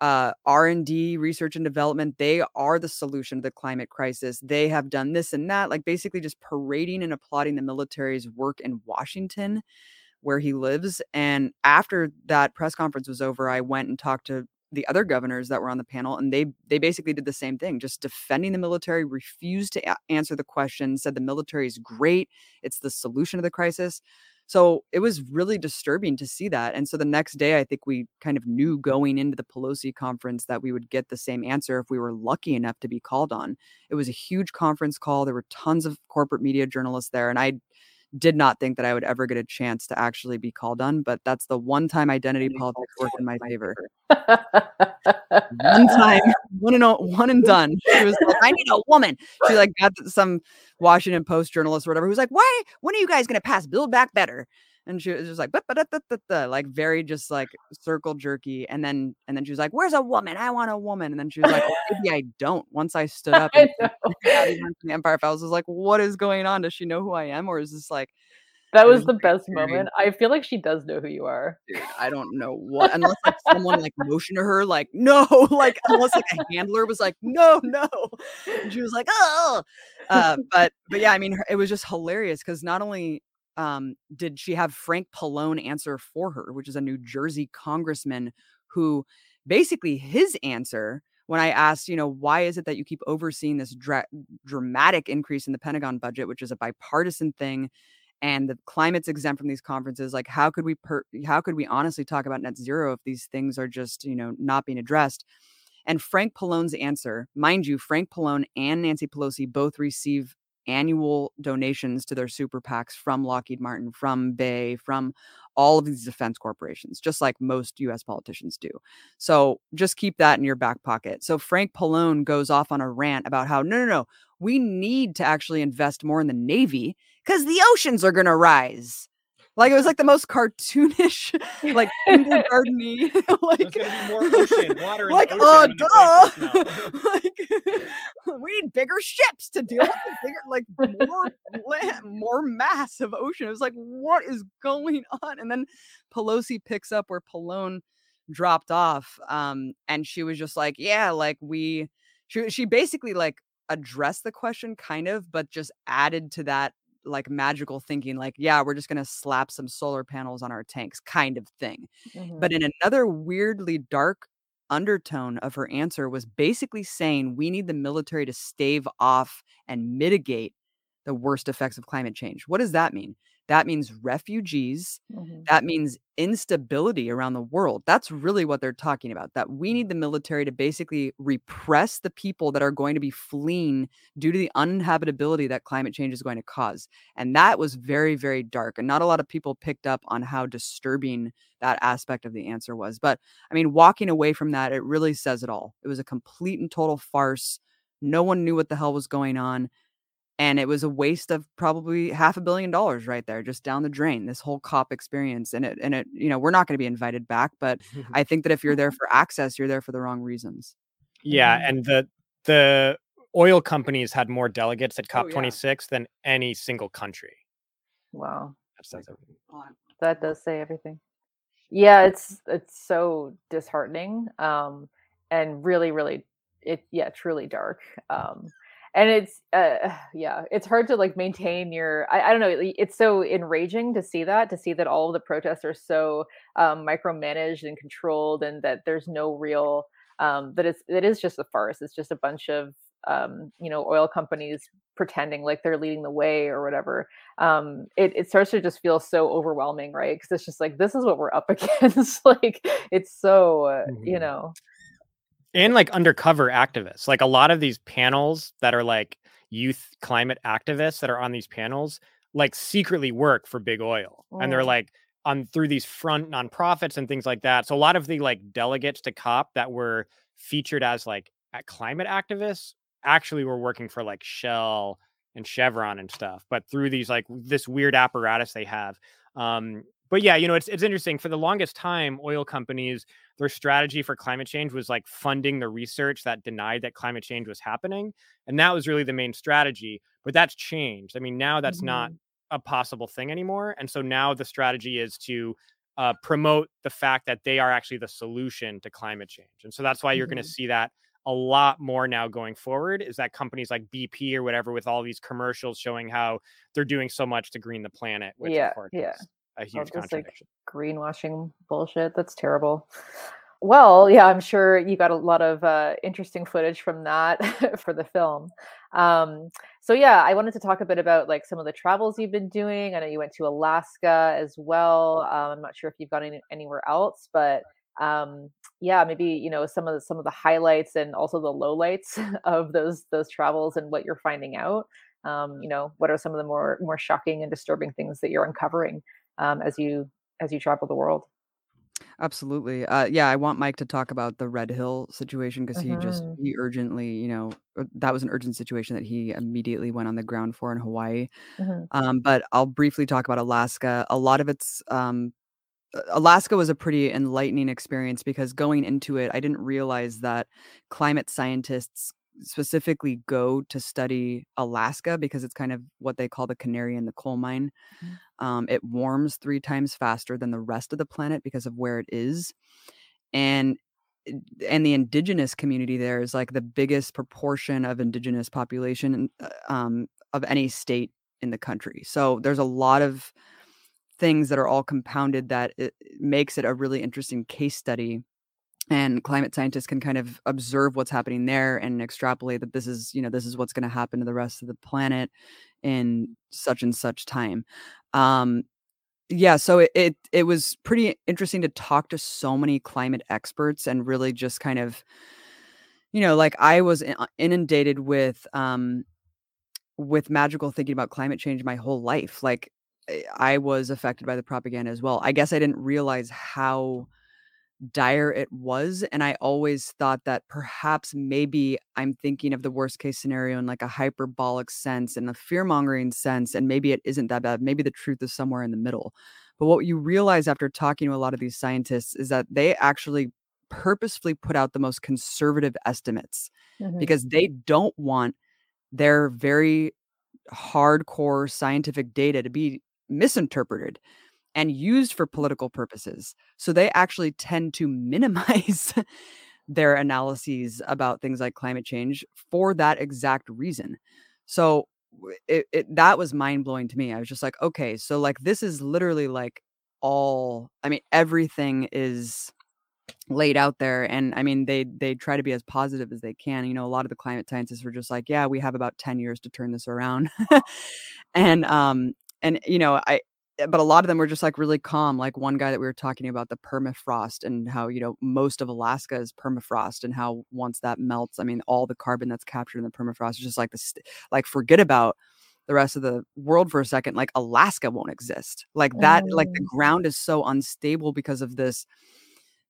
S6: uh, R&D, research and development. They are the solution to the climate crisis. They have done this and that, like basically just parading and applauding the military's work in Washington, where he lives. And after that press conference was over, I went and talked to the other governors that were on the panel and they they basically did the same thing just defending the military refused to a- answer the question said the military is great it's the solution to the crisis. So it was really disturbing to see that and so the next day i think we kind of knew going into the pelosi conference that we would get the same answer if we were lucky enough to be called on. It was a huge conference call there were tons of corporate media journalists there and i did not think that I would ever get a chance to actually be called on, but that's the one time identity politics worked in my favor. One time, one and one and done. She was like, "I need a woman." She like got some Washington Post journalist or whatever who was like, "Why? When are you guys gonna pass Build Back Better?" And she was just like, like very just like circle jerky. And then and then she was like, "Where's a woman? I want a woman." And then she was like, well, "Maybe I don't." Once I stood up, and
S4: know.
S6: Abby went from the Empire Files was like, "What is going on? Does she know who I am, or is this like?"
S4: That was the best moment. I feel like she does know who you are.
S6: dude, I don't know what unless like someone like motioned to her like no, like unless like a handler was like no, no, and she was like oh, uh, but but yeah, I mean her- it was just hilarious because not only um did she have Frank Pallone answer for her, which is a New Jersey congressman who basically his answer when I asked, you know, why is it that you keep overseeing this dra- dramatic increase in the Pentagon budget, which is a bipartisan thing, and the climate's exempt from these conferences? Like how could we per- how could we honestly talk about net zero if these things are just you know not being addressed? And frank pallone's answer mind you frank pallone and nancy pelosi both receive annual donations to their super pacs from lockheed martin from bay from all of these defense corporations just like most us politicians do so just keep that in your back pocket so frank pallone goes off on a rant about how no no no we need to actually invest more in the navy because the oceans are going to rise. Like it was like the most cartoonish, like kindergarteny, like
S5: There's gonna be more ocean, water
S6: like oh duh, like we need bigger ships to deal with the bigger, like more land, more mass of ocean. It was like what is going on? And then Pelosi picks up where Pallone dropped off, um, and she was just like, yeah, like we, she she basically like addressed the question kind of, but just added to that like magical thinking like yeah we're just going to slap some solar panels on our tanks kind of thing
S4: Mhm.
S6: but in another weirdly dark undertone of her answer was basically saying we need the military to stave off and mitigate the worst effects of climate change what does that mean that means refugees
S4: Mhm.
S6: that means instability around the world. That's really what they're talking about. That we need the military to basically repress the people that are going to be fleeing due to the uninhabitability that climate change is going to cause. And that was very, very dark. And not a lot of people picked up on how disturbing that aspect of the answer was. But I mean, walking away from that, it really says it all. It was a complete and total farce. No one knew what the hell was going on and it was a waste of probably half a billion dollars right there just down the drain this whole cop experience and it and it you know we're not going to be invited back but i think that if you're there for access you're there for the wrong reasons
S5: Yeah, and the the oil companies had more delegates at
S6: Oh, yeah.
S5: COP26 than any single country.
S4: Wow.
S5: That says everything.
S4: that does say everything yeah it's it's so disheartening um and really really it yeah truly dark um and it's uh yeah it's hard to like maintain your I, I don't know it- it's so enraging to see that to see that all of the protests are so um micromanaged and controlled and that there's no real um that it's it is just a farce. It's just a bunch of um you know oil companies pretending like they're leading the way or whatever. Um it, it starts to just feel so overwhelming right? Because it's just like this is what we're up against. Like it's so uh, you
S5: Mhm.
S4: know
S5: And like undercover activists. Like a lot of these panels that are like youth climate activists that are on these panels like secretly work for big oil. And they're
S4: Mm.
S5: like on through these front nonprofits and things like that. So a lot of the like delegates to COP that were featured as like at climate activists actually were working for like Shell and Chevron and stuff, but through these like this weird apparatus they have. Um, but yeah, you know, it's it's interesting. For the longest time, oil companies, their strategy for climate change was like funding the research that denied that climate change was happening, and that was really the main strategy. But that's changed. I mean, now that's not a possible thing anymore, and so now the strategy is to uh, promote the fact that they are actually the solution to climate change, and so that's why you're going to see that a lot more now going forward is that companies like BP or whatever with all these commercials showing how they're doing so much to green the planet, which
S4: Yeah,
S5: of course
S4: yeah.
S5: is a huge
S4: like,
S5: contradiction.
S4: greenwashing bullshit. That's terrible. Well yeah i'm sure you got a lot of uh, interesting footage from that for the film. Um, so yeah i wanted to talk a bit about like some of the travels you've been doing. I know you went to alaska as well. Um, i'm not sure if you've gone any, anywhere else but um, yeah maybe you know some of the, some of the highlights and also the lowlights of those those travels and what you're finding out. Um, you know what are some of the more more shocking and disturbing things that you're uncovering um, as you as you travel the world
S6: absolutely uh yeah i want mike to talk about the red hill situation because he just
S4: Mhm.
S6: he urgently you know uh, that was an urgent situation that he immediately went on the ground for in hawaii
S4: Mhm.
S6: um but i'll briefly talk about alaska a lot of it's um uh, Alaska was a pretty enlightening experience because going into it, I didn't realize that climate scientists specifically go to study Alaska because it's kind of what they call the canary in the coal mine.
S4: Mhm.
S6: Um, it warms three times faster than the rest of the planet because of where it is. And and the indigenous community there is like the biggest proportion of indigenous population uh, um, of any state in the country. So there's a lot of things that are all compounded that it it makes it a really interesting case study and climate scientists can kind of observe what's happening there and extrapolate that this is you know this is what's going to happen to the rest of the planet in such and such time. Um yeah so it, it it was pretty interesting to talk to so many climate experts and really just kind of you know like i was inundated with um with magical thinking about climate change my whole life like I- i was affected by the propaganda as well. I guess i didn't realize how dire it was and i always thought that perhaps maybe i'm thinking of the worst case scenario in like a hyperbolic sense and a fear mongering sense and maybe it isn't that bad maybe the truth is somewhere in the middle But what you realize after talking to a lot of these scientists is that they actually purposefully put out the most conservative estimates
S4: Mhm.
S6: because they don't want their very hardcore scientific data to be misinterpreted and used for political purposes. So they actually tend to minimize their analyses about things like climate change for that exact reason. So it, it that was mind blowing to me. I was just like, okay, so like this is literally like all I mean everything is laid out there and i mean they they try to be as positive as they can you know a lot of the climate scientists were just like yeah we have about 10 years to turn this around and um and you know i but a lot of them were just like really calm like one guy that we were talking about the permafrost and how you know most of alaska is permafrost and how once that melts i mean all the carbon that's captured in the permafrost is just like this like forget about the rest of the world for a second like alaska won't exist. Like that like the ground is so unstable because of this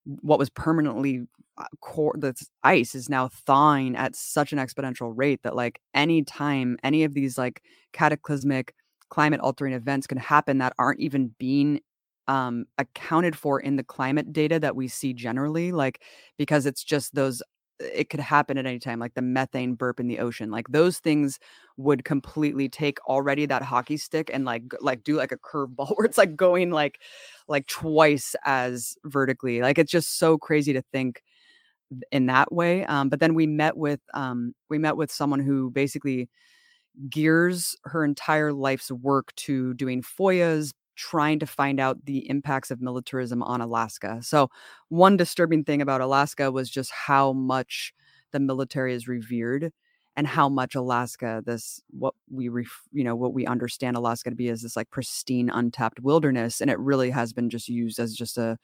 S6: what was permanently uh, core that's ice is now thawing at such an exponential rate that like any time any of these like cataclysmic climate altering events can happen that aren't even being um accounted for in the climate data that we see generally like because it's just those it could happen at any time like the methane burp in the ocean like those things would completely take already that hockey stick and like like do like a curveball where it's like going like like twice as vertically like it's just so crazy to think in that way um but then we met with um we met with someone who basically gears her entire life's work to doing FOIAs trying to find out the impacts of militarism on alaska. So one disturbing thing about alaska was just how much the military is revered and how much alaska this what we ref, you know what we understand alaska to be as this like pristine untapped wilderness and it really has been just used as just a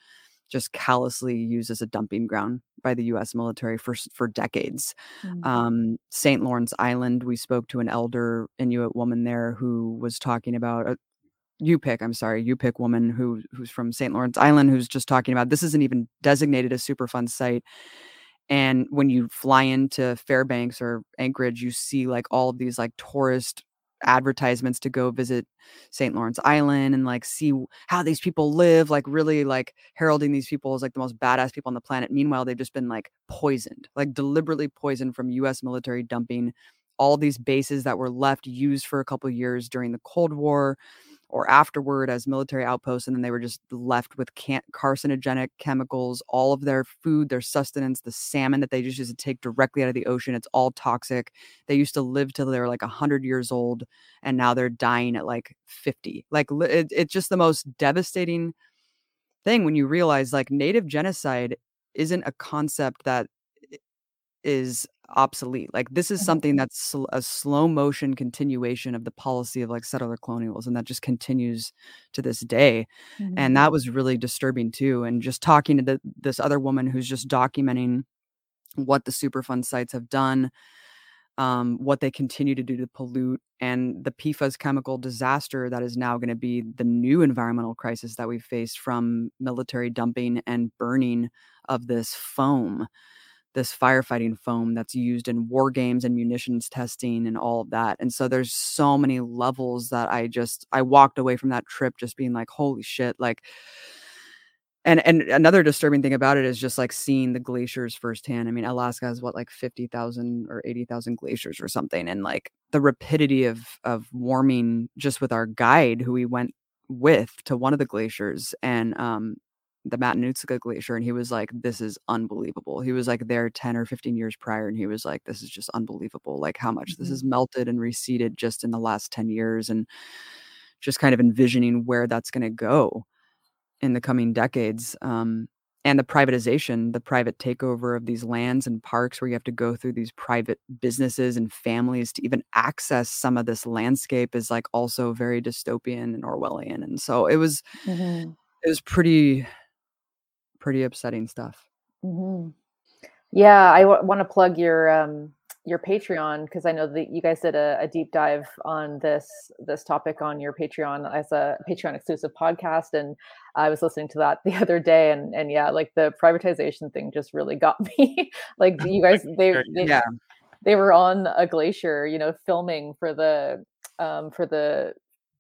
S6: just callously used as a dumping ground by the US military for for decades
S4: Mhm.
S6: um, St. Lawrence Island. We spoke to an elder Inuit woman there who was talking about a Yupik, I'm sorry, Yupik woman who who's from St. Lawrence Island, who's just talking about this isn't even designated a Superfund site. And when you fly into Fairbanks or Anchorage, you see like all of these like tourist advertisements to go visit St. Lawrence Island and like see how these people live, like really like heralding these people as like the most badass people on the planet. Meanwhile, they've just been like poisoned, like deliberately poisoned from US military dumping all these bases that were left used for a couple years during the Cold War or afterward as military outposts and then they were just left with can- carcinogenic chemicals all of their food their sustenance the salmon that they just used to take directly out of the ocean it's all toxic. They used to live till they were like 100 years old and now they're dying at like 50 like it, it's just the most devastating thing when you realize like native genocide isn't a concept that is obsolete like this is
S4: Mhm.
S6: something that's sl- a slow motion continuation of the policy of like settler colonialism and that just continues to this day
S4: Mhm.
S6: and that was really disturbing too and just talking to the, this other woman who's just documenting what the superfund sites have done um, what they continue to do to pollute and the PFAS chemical disaster that is now going to be the new environmental crisis that we faced from military dumping and burning of this foam, this firefighting foam that's used in war games and munitions testing and all of that. And so there's so many levels that I just I walked away from that trip just being like, holy shit, like and and another disturbing thing about it is just like seeing the glaciers firsthand. I mean, Alaska has what like 50,000 or 80,000 glaciers or something and like the rapidity of of warming just with our guide who we went with to one of the glaciers and um the Matanuska glacier and he was like this is unbelievable. He was like there 10 or 15 years prior and he was like this is just unbelievable like how much this
S4: Mhm.
S6: has melted and receded just in the last 10 years and just kind of envisioning where that's going to go in the coming decades um, and the privatization the private takeover of these lands and parks where you have to go through these private businesses and families to even access some of this landscape is like also very dystopian and orwellian and so it was
S4: Mhm.
S6: it was pretty pretty upsetting stuff.
S4: Hmm Yeah, I w- want to plug your um, your Patreon because I know that you guys did a, a deep dive on this this topic on your Patreon as a Patreon exclusive podcast, and I was listening to that the other day, and and yeah, like the privatization thing just really got me. like you guys, they, they
S6: yeah.
S4: they were on a glacier, you know, filming for the um, for the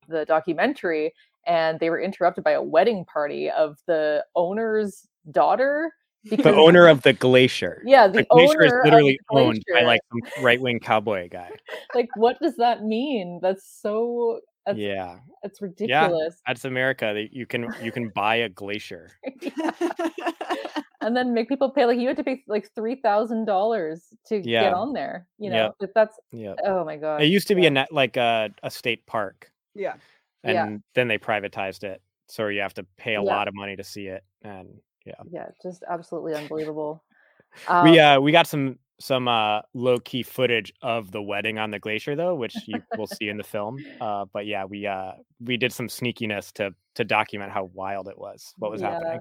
S4: the documentary, and they were interrupted by a wedding party of the owner's daughter.
S5: The owner of the glacier.
S4: Yeah, the,
S5: The glacier is
S4: owner of
S5: literally
S4: the
S5: owned by like some right wing cowboy guy.
S4: like what does that mean? That's so that's
S5: yeah,
S4: that's ridiculous.
S5: that's America. You can you can buy a glacier.
S4: and then make people pay like you had to pay like three thousand dollars to
S5: Yeah.
S4: get on there. You know,
S5: Yep.
S4: if that's
S5: Yeah,
S4: oh my god.
S5: it used to be
S4: yeah.
S5: a net like a a state park,
S6: Yeah.
S5: And
S4: Yeah.
S5: then they privatized it, so you have to pay a
S4: Yeah.
S5: lot of money to see it. And yeah,
S4: yeah, just absolutely unbelievable.
S5: we
S4: Um,
S5: uh we got some some uh low key footage of the wedding on the glacier though, which you will see in the film. Uh, but yeah, we uh we did some sneakiness to to document how wild it was, what was happening.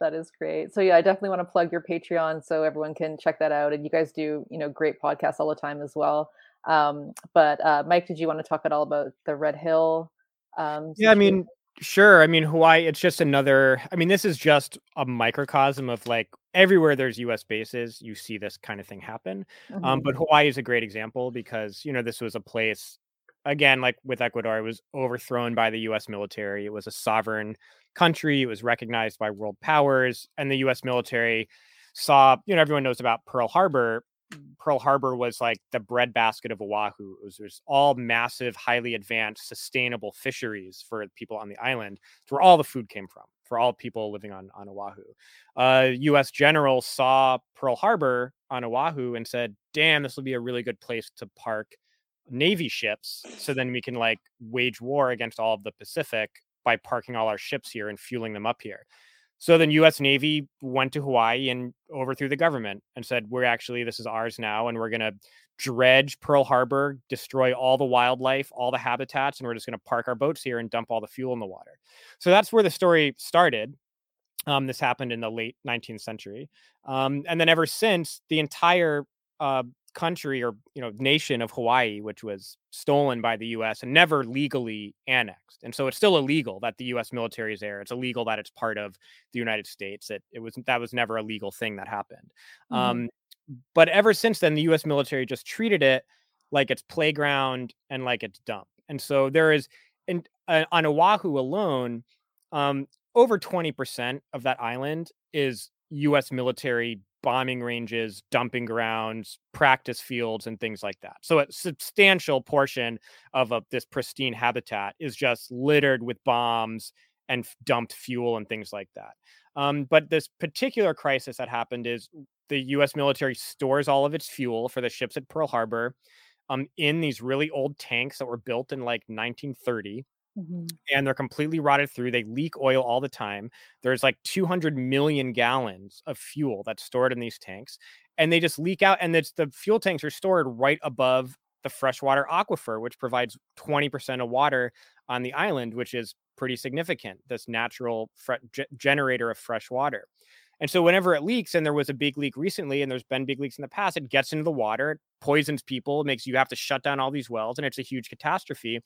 S4: That is great. So yeah, I definitely want to plug your Patreon so everyone can check that out. And you guys do, you know, great podcasts all the time as well. Um, but uh, Mike, did you want to talk at all about the Red Hill? Um,
S5: Yeah, I mean, sure. I mean, Hawaii, it's just another, I mean, this is just a microcosm of like everywhere there's US bases, you see this kind of thing happen. Um,
S4: Mhm.
S5: but Hawaii is a great example because, you know, this was a place, again, like with Ecuador, it was overthrown by the US military. It was a sovereign country, it was recognized by world powers, and the US military saw, you know, everyone knows about Pearl Harbor. Pearl Harbor was like the breadbasket of Oahu. It was, it was all massive, highly advanced, sustainable fisheries for people on the island. It's where all the food came from for all people living on, on Oahu. Uh, U.S. general saw Pearl Harbor on Oahu and said, "Damn, this will be a really good place to park Navy ships. So then we can like wage war against all of the Pacific by parking all our ships here and fueling them up here." So then U.S. Navy went to Hawaii and overthrew the government and said, "We're actually this is ours now, and we're going to dredge Pearl Harbor, destroy all the wildlife, all the habitats, and we're just going to park our boats here and dump all the fuel in the water." So that's where the story started. Um, this happened in the late 19th century, um, and then ever since, the entire uh, country or you know nation of Hawaii, which was stolen by the U.S. and never legally annexed, and so it's still illegal that the U.S. military is there. It's illegal that it's part of the United States. It it was that was never a legal thing that happened.
S4: Mhm.
S5: Um, but ever since then, the U.S. military just treated it like its playground and like its dump. And so there is, in, uh, on Oahu alone, um, over 20% of that island is U.S. military bombing ranges, dumping grounds, practice fields, and things like that. So a substantial portion of a, this pristine habitat is just littered with bombs and f- dumped fuel and things like that. Um, but this particular crisis that happened is the U.S. military stores all of its fuel for the ships at Pearl Harbor um, in these really old tanks that were built in like 1930
S4: Mhm.
S5: and they're completely rotted through. They leak oil all the time. There's like 200 million gallons of fuel that's stored in these tanks, and they just leak out. And it's the fuel tanks are stored right above the freshwater aquifer, which provides 20% of water on the island, which is pretty significant. This natural fre- ge- generator of fresh water. And so, whenever it leaks, and there was a big leak recently, and there's been big leaks in the past, it gets into the water, poisons people, makes you have to shut down all these wells, and it's a huge catastrophe.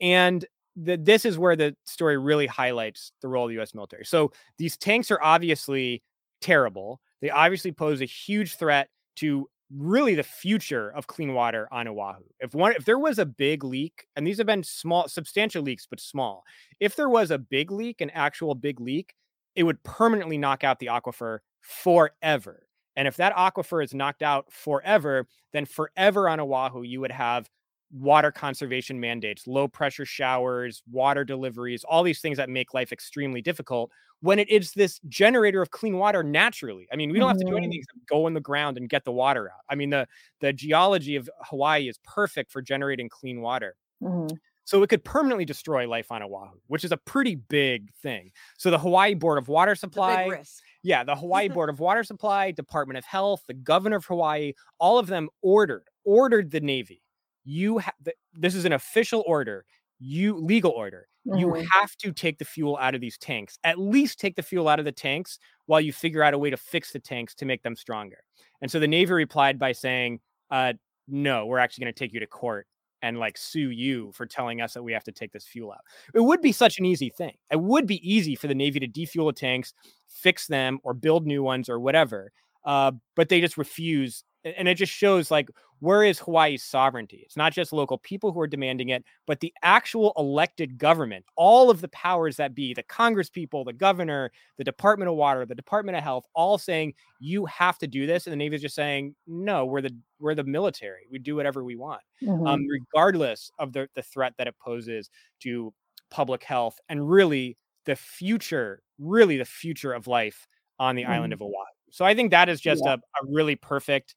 S5: And the, this is where the story really highlights the role of the US military. So these tanks are obviously terrible. They obviously pose a huge threat to really the future of clean water on Oahu. If one if there was a big leak, and these have been small substantial leaks but small. If there was a big leak, an actual big leak, it would permanently knock out the aquifer forever. And if that aquifer is knocked out forever, then forever on Oahu you would have water conservation mandates, low pressure showers, water deliveries, all these things that make life extremely difficult when it is this generator of clean water naturally. I mean, we don't have to do anything except go in the ground and get the water out. I mean, the the geology of Hawaii is perfect for generating clean water.
S4: Mhm.
S5: So it could permanently destroy life on Oahu, which is a pretty big thing. So the Hawaii Board of Water Supply, yeah, the Hawaii Board of Water Supply, Department of Health, the governor of Hawaii, all of them ordered ordered the Navy. You have this is an official order, you legal order. You
S4: Mhm.
S5: have to take the fuel out of these tanks. At least take the fuel out of the tanks while you figure out a way to fix the tanks to make them stronger. And so the Navy replied by saying, uh, "No, we're actually going to take you to court and like sue you for telling us that we have to take this fuel out." It would be such an easy thing. It would be easy for the Navy to defuel the tanks, fix them, or build new ones or whatever. Uh, but they just refuse and it just shows like where is Hawaii's sovereignty? It's not just local people who are demanding it, but the actual elected government, all of the powers that be, the Congress people, the governor, the Department of Water, the Department of Health, all saying you have to do this, and the Navy is just saying no, we're the we're the military, we do whatever we want,
S4: Mhm.
S5: um, regardless of the the threat that it poses to public health and really the future, really the future of life on the island of Oahu. So I think that is just
S4: Yeah.
S5: a, a really perfect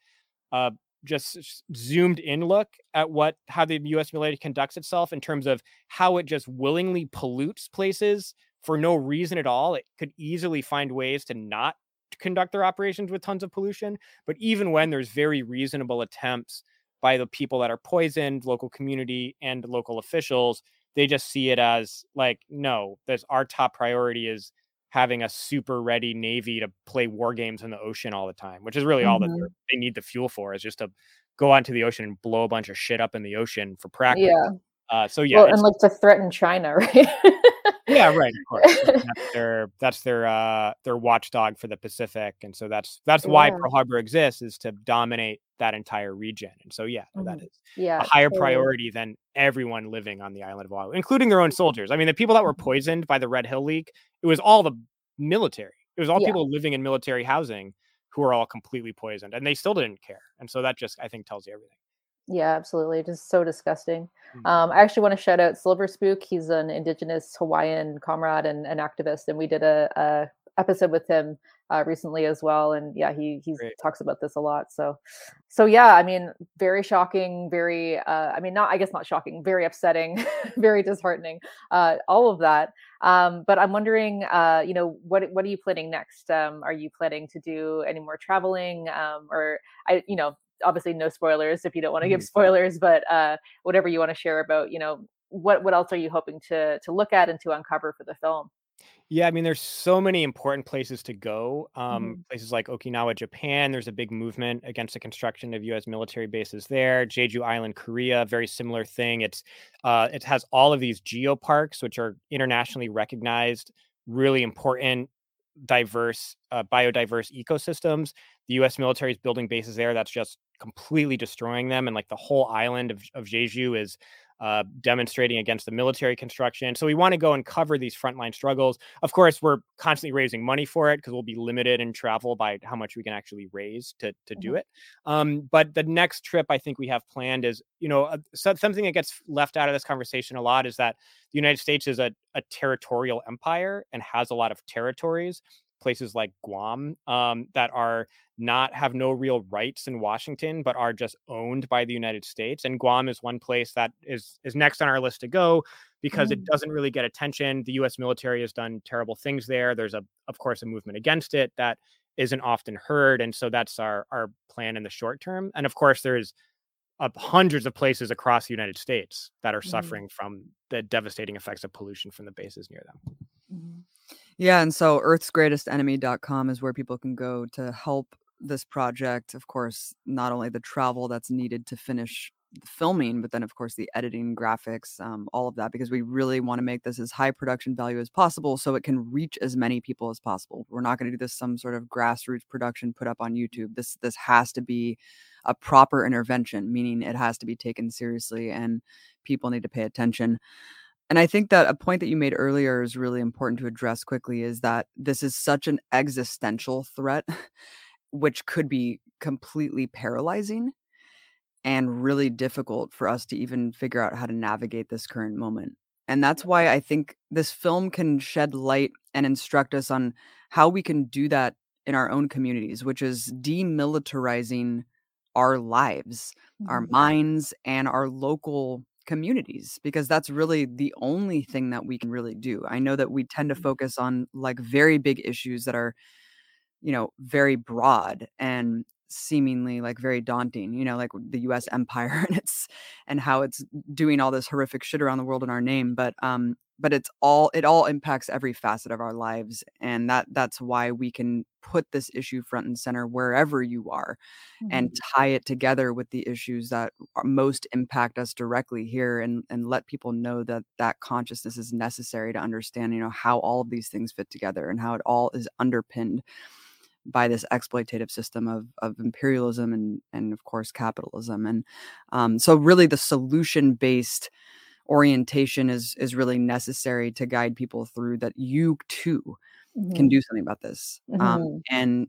S5: uh, just zoomed in look at what how the U.S. military conducts itself in terms of how it just willingly pollutes places for no reason at all. It could easily find ways to not conduct their operations with tons of pollution, but even when there's very reasonable attempts by the people that are poisoned, local community and local officials, they just see it as like, no, that's our top priority is having a super ready navy to play war games in the ocean all the time, which is really all that
S4: Mhm.
S5: they're- they need the fuel for is just to go onto the ocean and blow a bunch of shit up in the ocean for practice.
S4: Yeah.
S5: Uh, so yeah,
S4: well, and like to threaten China, right?
S5: Yeah, right. Of course, that's their that's their uh, their watchdog for the Pacific, and so that's that's why
S4: Yeah.
S5: Pearl Harbor exists is to dominate that entire region. And so yeah, no, that is
S4: yeah.
S5: a higher
S4: totally.
S5: priority than everyone living on the island of Oahu, including their own soldiers. I mean, the people that were poisoned by the Red Hill leak, it was all the military. It was all
S4: Yeah.
S5: people living in military housing who were all completely poisoned, and they still didn't care. And so that just I think tells you everything.
S4: Yeah, absolutely. Just so disgusting.
S5: Mhm.
S4: Um, I actually want to shout out Silver Spook. He's an Indigenous Hawaiian comrade and an activist, and we did a, a episode with him uh, recently as well. And yeah, he he
S5: Great.
S4: talks about this a lot. So, so yeah, I mean, very shocking. Very, uh, I mean, not I guess not shocking. Very upsetting. very disheartening. Uh, all of that. Um, but I'm wondering, uh, you know, what what are you planning next? Um, are you planning to do any more traveling, um, or I, you know, obviously no spoilers if you don't want to give
S5: Mhm.
S4: spoilers, but uh, whatever you want to share about, you know, what what else are you hoping to to look at and to uncover for the film?
S5: Yeah, I mean, there's so many important places to go. Um,
S4: Mhm.
S5: Places like Okinawa, Japan. There's a big movement against the construction of U.S. military bases there. Jeju Island, Korea, very similar thing. It's uh, it has all of these geoparks, which are internationally recognized, really important, diverse, uh, biodiverse ecosystems. The U.S. military is building bases there. That's just completely destroying them, and like the whole island of of Jeju is uh, demonstrating against the military construction. So we want to go and cover these frontline struggles. Of course, we're constantly raising money for it because we'll be limited in travel by how much we can actually raise to to do
S4: Mhm.
S5: it. Um, but the next trip I think we have planned is, you know, uh, so, something that gets left out of this conversation a lot is that the United States is a, a territorial empire and has a lot of territories. Places like Guam um, that are not have no real rights in Washington, but are just owned by the United States. And Guam is one place that is is next on our list to go because it
S4: Mm.
S5: doesn't really get attention. The U.S. military has done terrible things there. There's a, of course, a movement against it that isn't often heard, and so that's our our plan in the short term. And of course, there's uh, hundreds of places across the United States that are
S4: Mhm.
S5: suffering from the devastating effects of pollution from the bases near them.
S6: Yeah, and so earthsgreatestenemy.com is where people can go to help this project. Of course, not only the travel that's needed to finish the filming, but then of course the editing, graphics, um, all of that, because we really want to make this as high production value as possible so it can reach as many people as possible. We're not going to do this some sort of grassroots production put up on YouTube. This this has to be a proper intervention, meaning it has to be taken seriously and people need to pay attention. And I think that a point that you made earlier is really important to address quickly is that this is such an existential threat, which could be completely paralyzing and really difficult for us to even figure out how to navigate this current moment. And that's why I think this film can shed light and instruct us on how we can do that in our own communities, which is demilitarizing our lives our
S4: Mhm.
S6: minds and our local communities because that's really the only thing that we can really do. I know that we tend to focus on like very big issues that are you know very broad and seemingly like very daunting, you know, like the US empire and it's and how it's doing all this horrific shit around the world in our name, but um but it's all it all impacts every facet of our lives and that that's why we can put this issue front and center wherever you are and tie it together with the issues that most impact us directly here and and let people know that that consciousness is necessary to understand you know how all of these things fit together and how it all is underpinned by this exploitative system of of imperialism and and of course capitalism. And um, so really the solution based orientation is is really necessary to guide people through that you too
S4: Mhm.
S6: can do something about this. Um,
S4: Mhm.
S6: and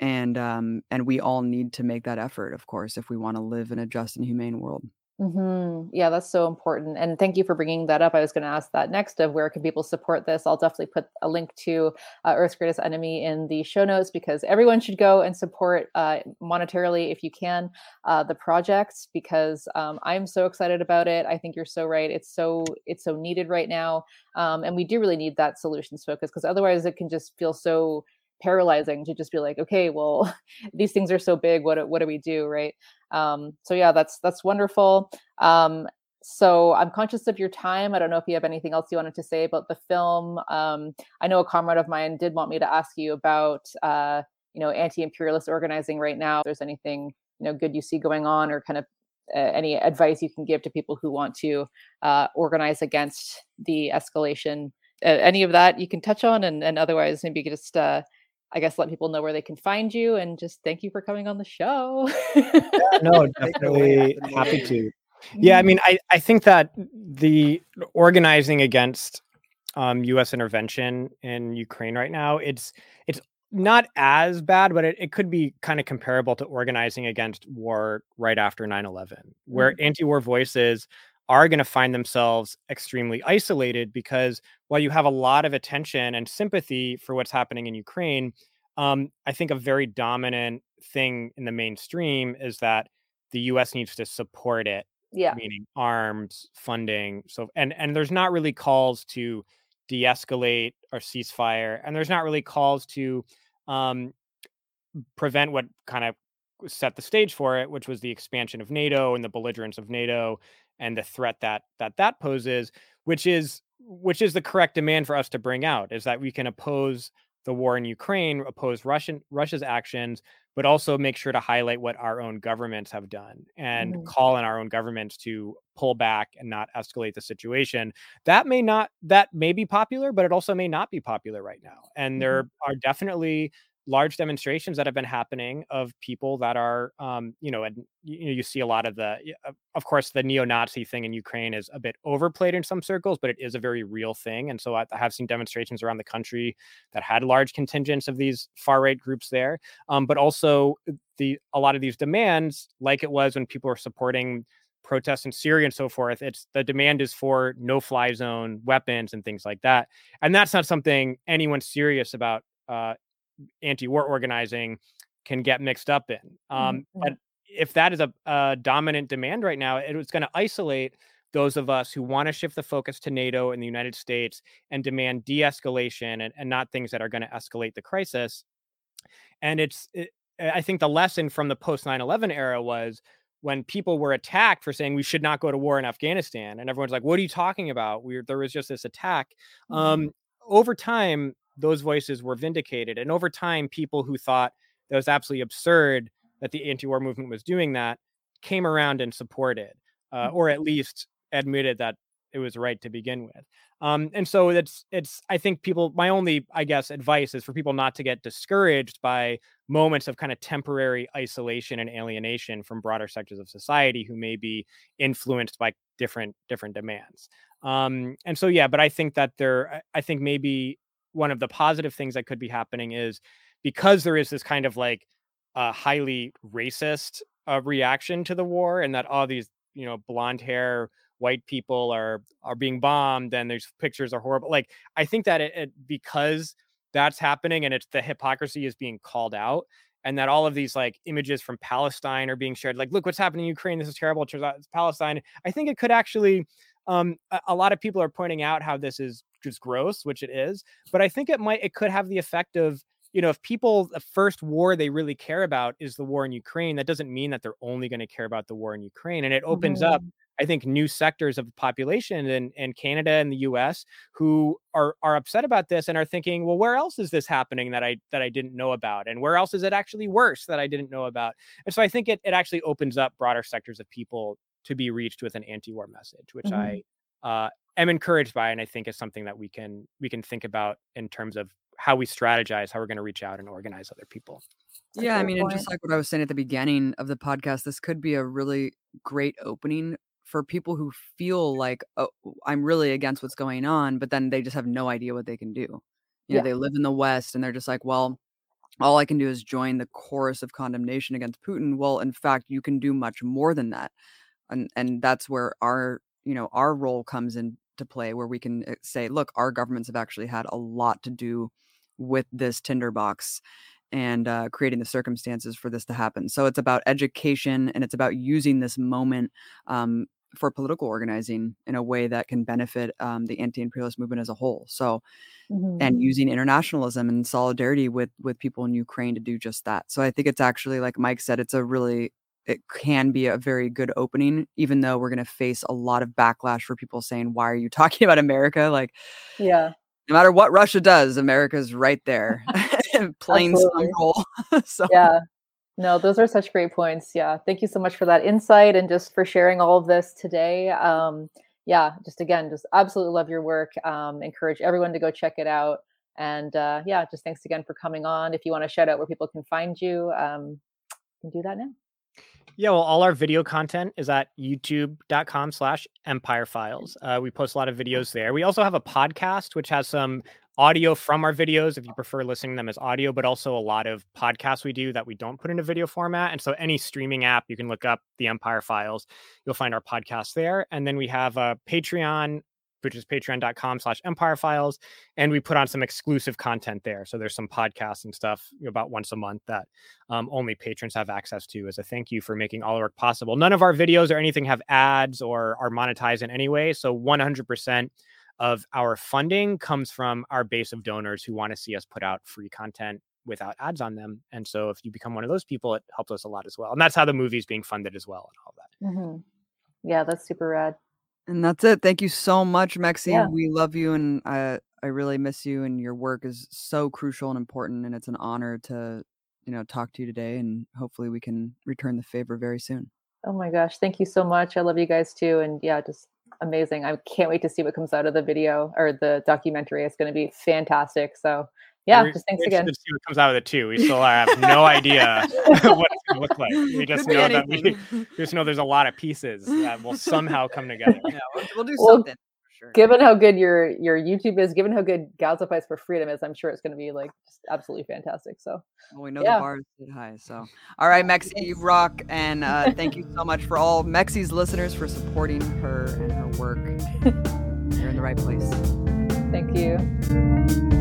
S6: and um and we all need to make that effort, of course, if we want to live in a just and humane world.
S4: Mhm. Yeah, that's so important. And thank you for bringing that up. I was going to ask that next of where can people support this? I'll definitely put a link to uh, Earth's Greatest Enemy in the show notes because everyone should go and support uh, monetarily if you can uh, the project because um, I'm so excited about it. I think you're so right. It's so it's so needed right now, um, and we do really need that solutions focus because otherwise it can just feel so paralyzing to just be like, okay, well, these things are so big. What what do we do, right? Um, so yeah, that's that's wonderful. Um, so I'm conscious of your time. I don't know if you have anything else you wanted to say about the film. Um, I know a comrade of mine did want me to ask you about uh, you know anti-imperialist organizing right now. If there's anything you know good you see going on, or kind of uh, any advice you can give to people who want to uh, organize against the escalation. Any of that you can touch on, and, and otherwise maybe you could just uh, I guess let people know where they can find you and just thank you for coming on the show.
S5: no,
S3: Take it away,
S5: definitely happy to. Yeah, I mean, I, I think that the organizing against um, U.S. intervention in Ukraine right now, it's it's not as bad, but it, it could be kind of comparable to organizing against war right after 9-11, where anti-war voices are going to find themselves extremely isolated because while you have a lot of attention and sympathy for what's happening in Ukraine, um, I think a very dominant thing in the mainstream is that the U.S. needs to support it
S4: yeah.
S5: meaning arms, funding. So and and there's not really calls to de-escalate or ceasefire, and there's not really calls to um, prevent what kind of set the stage for it, which was the expansion of NATO and the belligerence of NATO and the threat that that that poses, which is which is the correct demand for us to bring out is that we can oppose the war in Ukraine, oppose Russian Russia's actions, but also make sure to highlight what our own governments have done and
S4: Mhm.
S5: call on our own governments to pull back and not escalate the situation. That may not that may be popular, but it also may not be popular right now. And there are definitely large demonstrations that have been happening of people that are um, you know and you, you see a lot of the of- of course the neo-nazi thing in ukraine is a bit overplayed in some circles but it is a very real thing and so i, have seen demonstrations around the country that had large contingents of these far right groups there um, but also the a lot of these demands like it was when people were supporting protests in syria and so forth it's the demand is for no fly zone weapons and things like that and that's not something anyone serious about uh, anti-war organizing can get mixed up in. Um, But if that is a, a dominant demand right now, it was going to isolate those of us who want to shift the focus to NATO and the United States and demand de-escalation and, and not things that are going to escalate the crisis. And it's, it, I think the lesson from the post 9/11 era was when people were attacked for saying we should not go to war in Afghanistan, and everyone's like, "What are you talking about? We there was just this attack." Um, over time, those voices were vindicated. And over time, people who thought that was absolutely absurd that the anti war movement was doing that came around and supported, uh, or at least admitted that it was right to begin with. Um, and so it's, it's, I think people, my only, I guess, advice is for people not to get discouraged by moments of kind of temporary isolation and alienation from broader sectors of society who may be influenced by different, different demands. Um, and so, yeah, but I think that there, I think maybe one of the positive things that could be happening is because there is this kind of like uh, highly racist uh, reaction to the war, and that all these you know blonde hair white people are are being bombed, and there's pictures are horrible. Like I think that it, it because that's happening, and it's the hypocrisy is being called out. And that all of these like images from Palestine are being shared, like, look what's happening in Ukraine. This is terrible. It's Palestine. I think it could actually um, a, a lot of people are pointing out how this is just gross, which it is. But I think it might, it could have the effect of, you know, if people, the first war they really care about is the war in Ukraine, that doesn't mean that they're only going to care about the war in Ukraine. And it opens up, I think, new sectors of the population in, in Canada and the US who are are upset about this and are thinking, well, where else is this happening that I that I didn't know about? And where else is it actually worse that I didn't know about? And so I think it, it actually opens up broader sectors of people to be reached with an anti-war message, which I uh, am encouraged by, and I think is something that we can we can think about in terms of how we strategize, how we're going to reach out and organize other people.
S6: yeah, I mean, and just like what I was saying at the beginning of the podcast, this could be a really great opening for people who feel like oh, I'm really against what's going on, but then they just have no idea what they can do. You know,
S4: Yeah.
S6: they live in the West and they're just like, well, all I can do is join the chorus of condemnation against Putin. Well, in fact, you can do much more than that. And and that's where our, you know, our role comes into play where we can uh, say, look, our governments have actually had a lot to do with this tinderbox and uh, creating the circumstances for this to happen. So it's about education and it's about using this moment um, for political organizing in a way that can benefit um, the anti-imperialist movement as a whole. So
S4: Mhm.
S6: and using internationalism and solidarity with with people in Ukraine to do just that. So I think it's actually like Mike said, it's a really it can be a very good opening, even though we're going to face a lot of backlash for people saying, "Why are you talking about America?" Like,
S4: yeah.
S6: no matter what Russia does, America's right there, playing some
S4: Absolutely.
S6: role. so
S4: yeah no those are such great points yeah thank you so much for that insight and just for sharing all of this today um yeah just again just absolutely love your work um encourage everyone to go check it out and uh yeah just thanks again for coming on if you want to shout out where people can find you um you can do that now
S5: Yeah, well, all our video content is at youtube.com slash empire files. Uh, we post a lot of videos there. We also have a podcast, which has some audio from our videos if you prefer listening to them as audio, but also a lot of podcasts we do that we don't put into video format. And so any streaming app, you can look up the Empire Files. You'll find our podcast there. And then we have a Patreon, which is patreon.com slash empire files. And we put on some exclusive content there. So there's some podcasts and stuff about once a month that um, only patrons have access to as a thank you for making all our work possible. None of our videos or anything have ads or are monetized in any way. So 100% of our funding comes from our base of donors who want to see us put out free content without ads on them. And so if you become one of those people, it helps us a lot as well. And that's how the movie's being funded as well and all that.
S4: Mhm. yeah that's super rad
S6: And that's it. Thank you so much, Mexie.
S4: Yeah.
S6: We love you, and I I really miss you. And your work is so crucial and important. And it's an honor to you know talk to you today. And hopefully we can return the favor very soon.
S4: oh my gosh thank you so much i love you guys too and yeah just amazing i can't wait to see what comes out of the video or the documentary it's going to be fantastic so yeah just thanks
S5: we're
S4: again
S5: to see what comes out of it too. We still have no idea what it's going to look like. We just
S6: Could be
S5: know that we, we just know there's a lot of pieces that will somehow come together.
S6: yeah, we'll, we'll do
S4: Well,
S6: something for sure.
S4: given how good your your youtube is given how good Gaza Fights for Freedom is i'm sure it's going to be like just absolutely fantastic so
S6: Well, we know
S4: Yeah.
S6: the bar is high. So, all right, Mexie, you rock. And uh, thank you so much for all Mexie's listeners for supporting her and her work. You're in the right place.
S4: thank you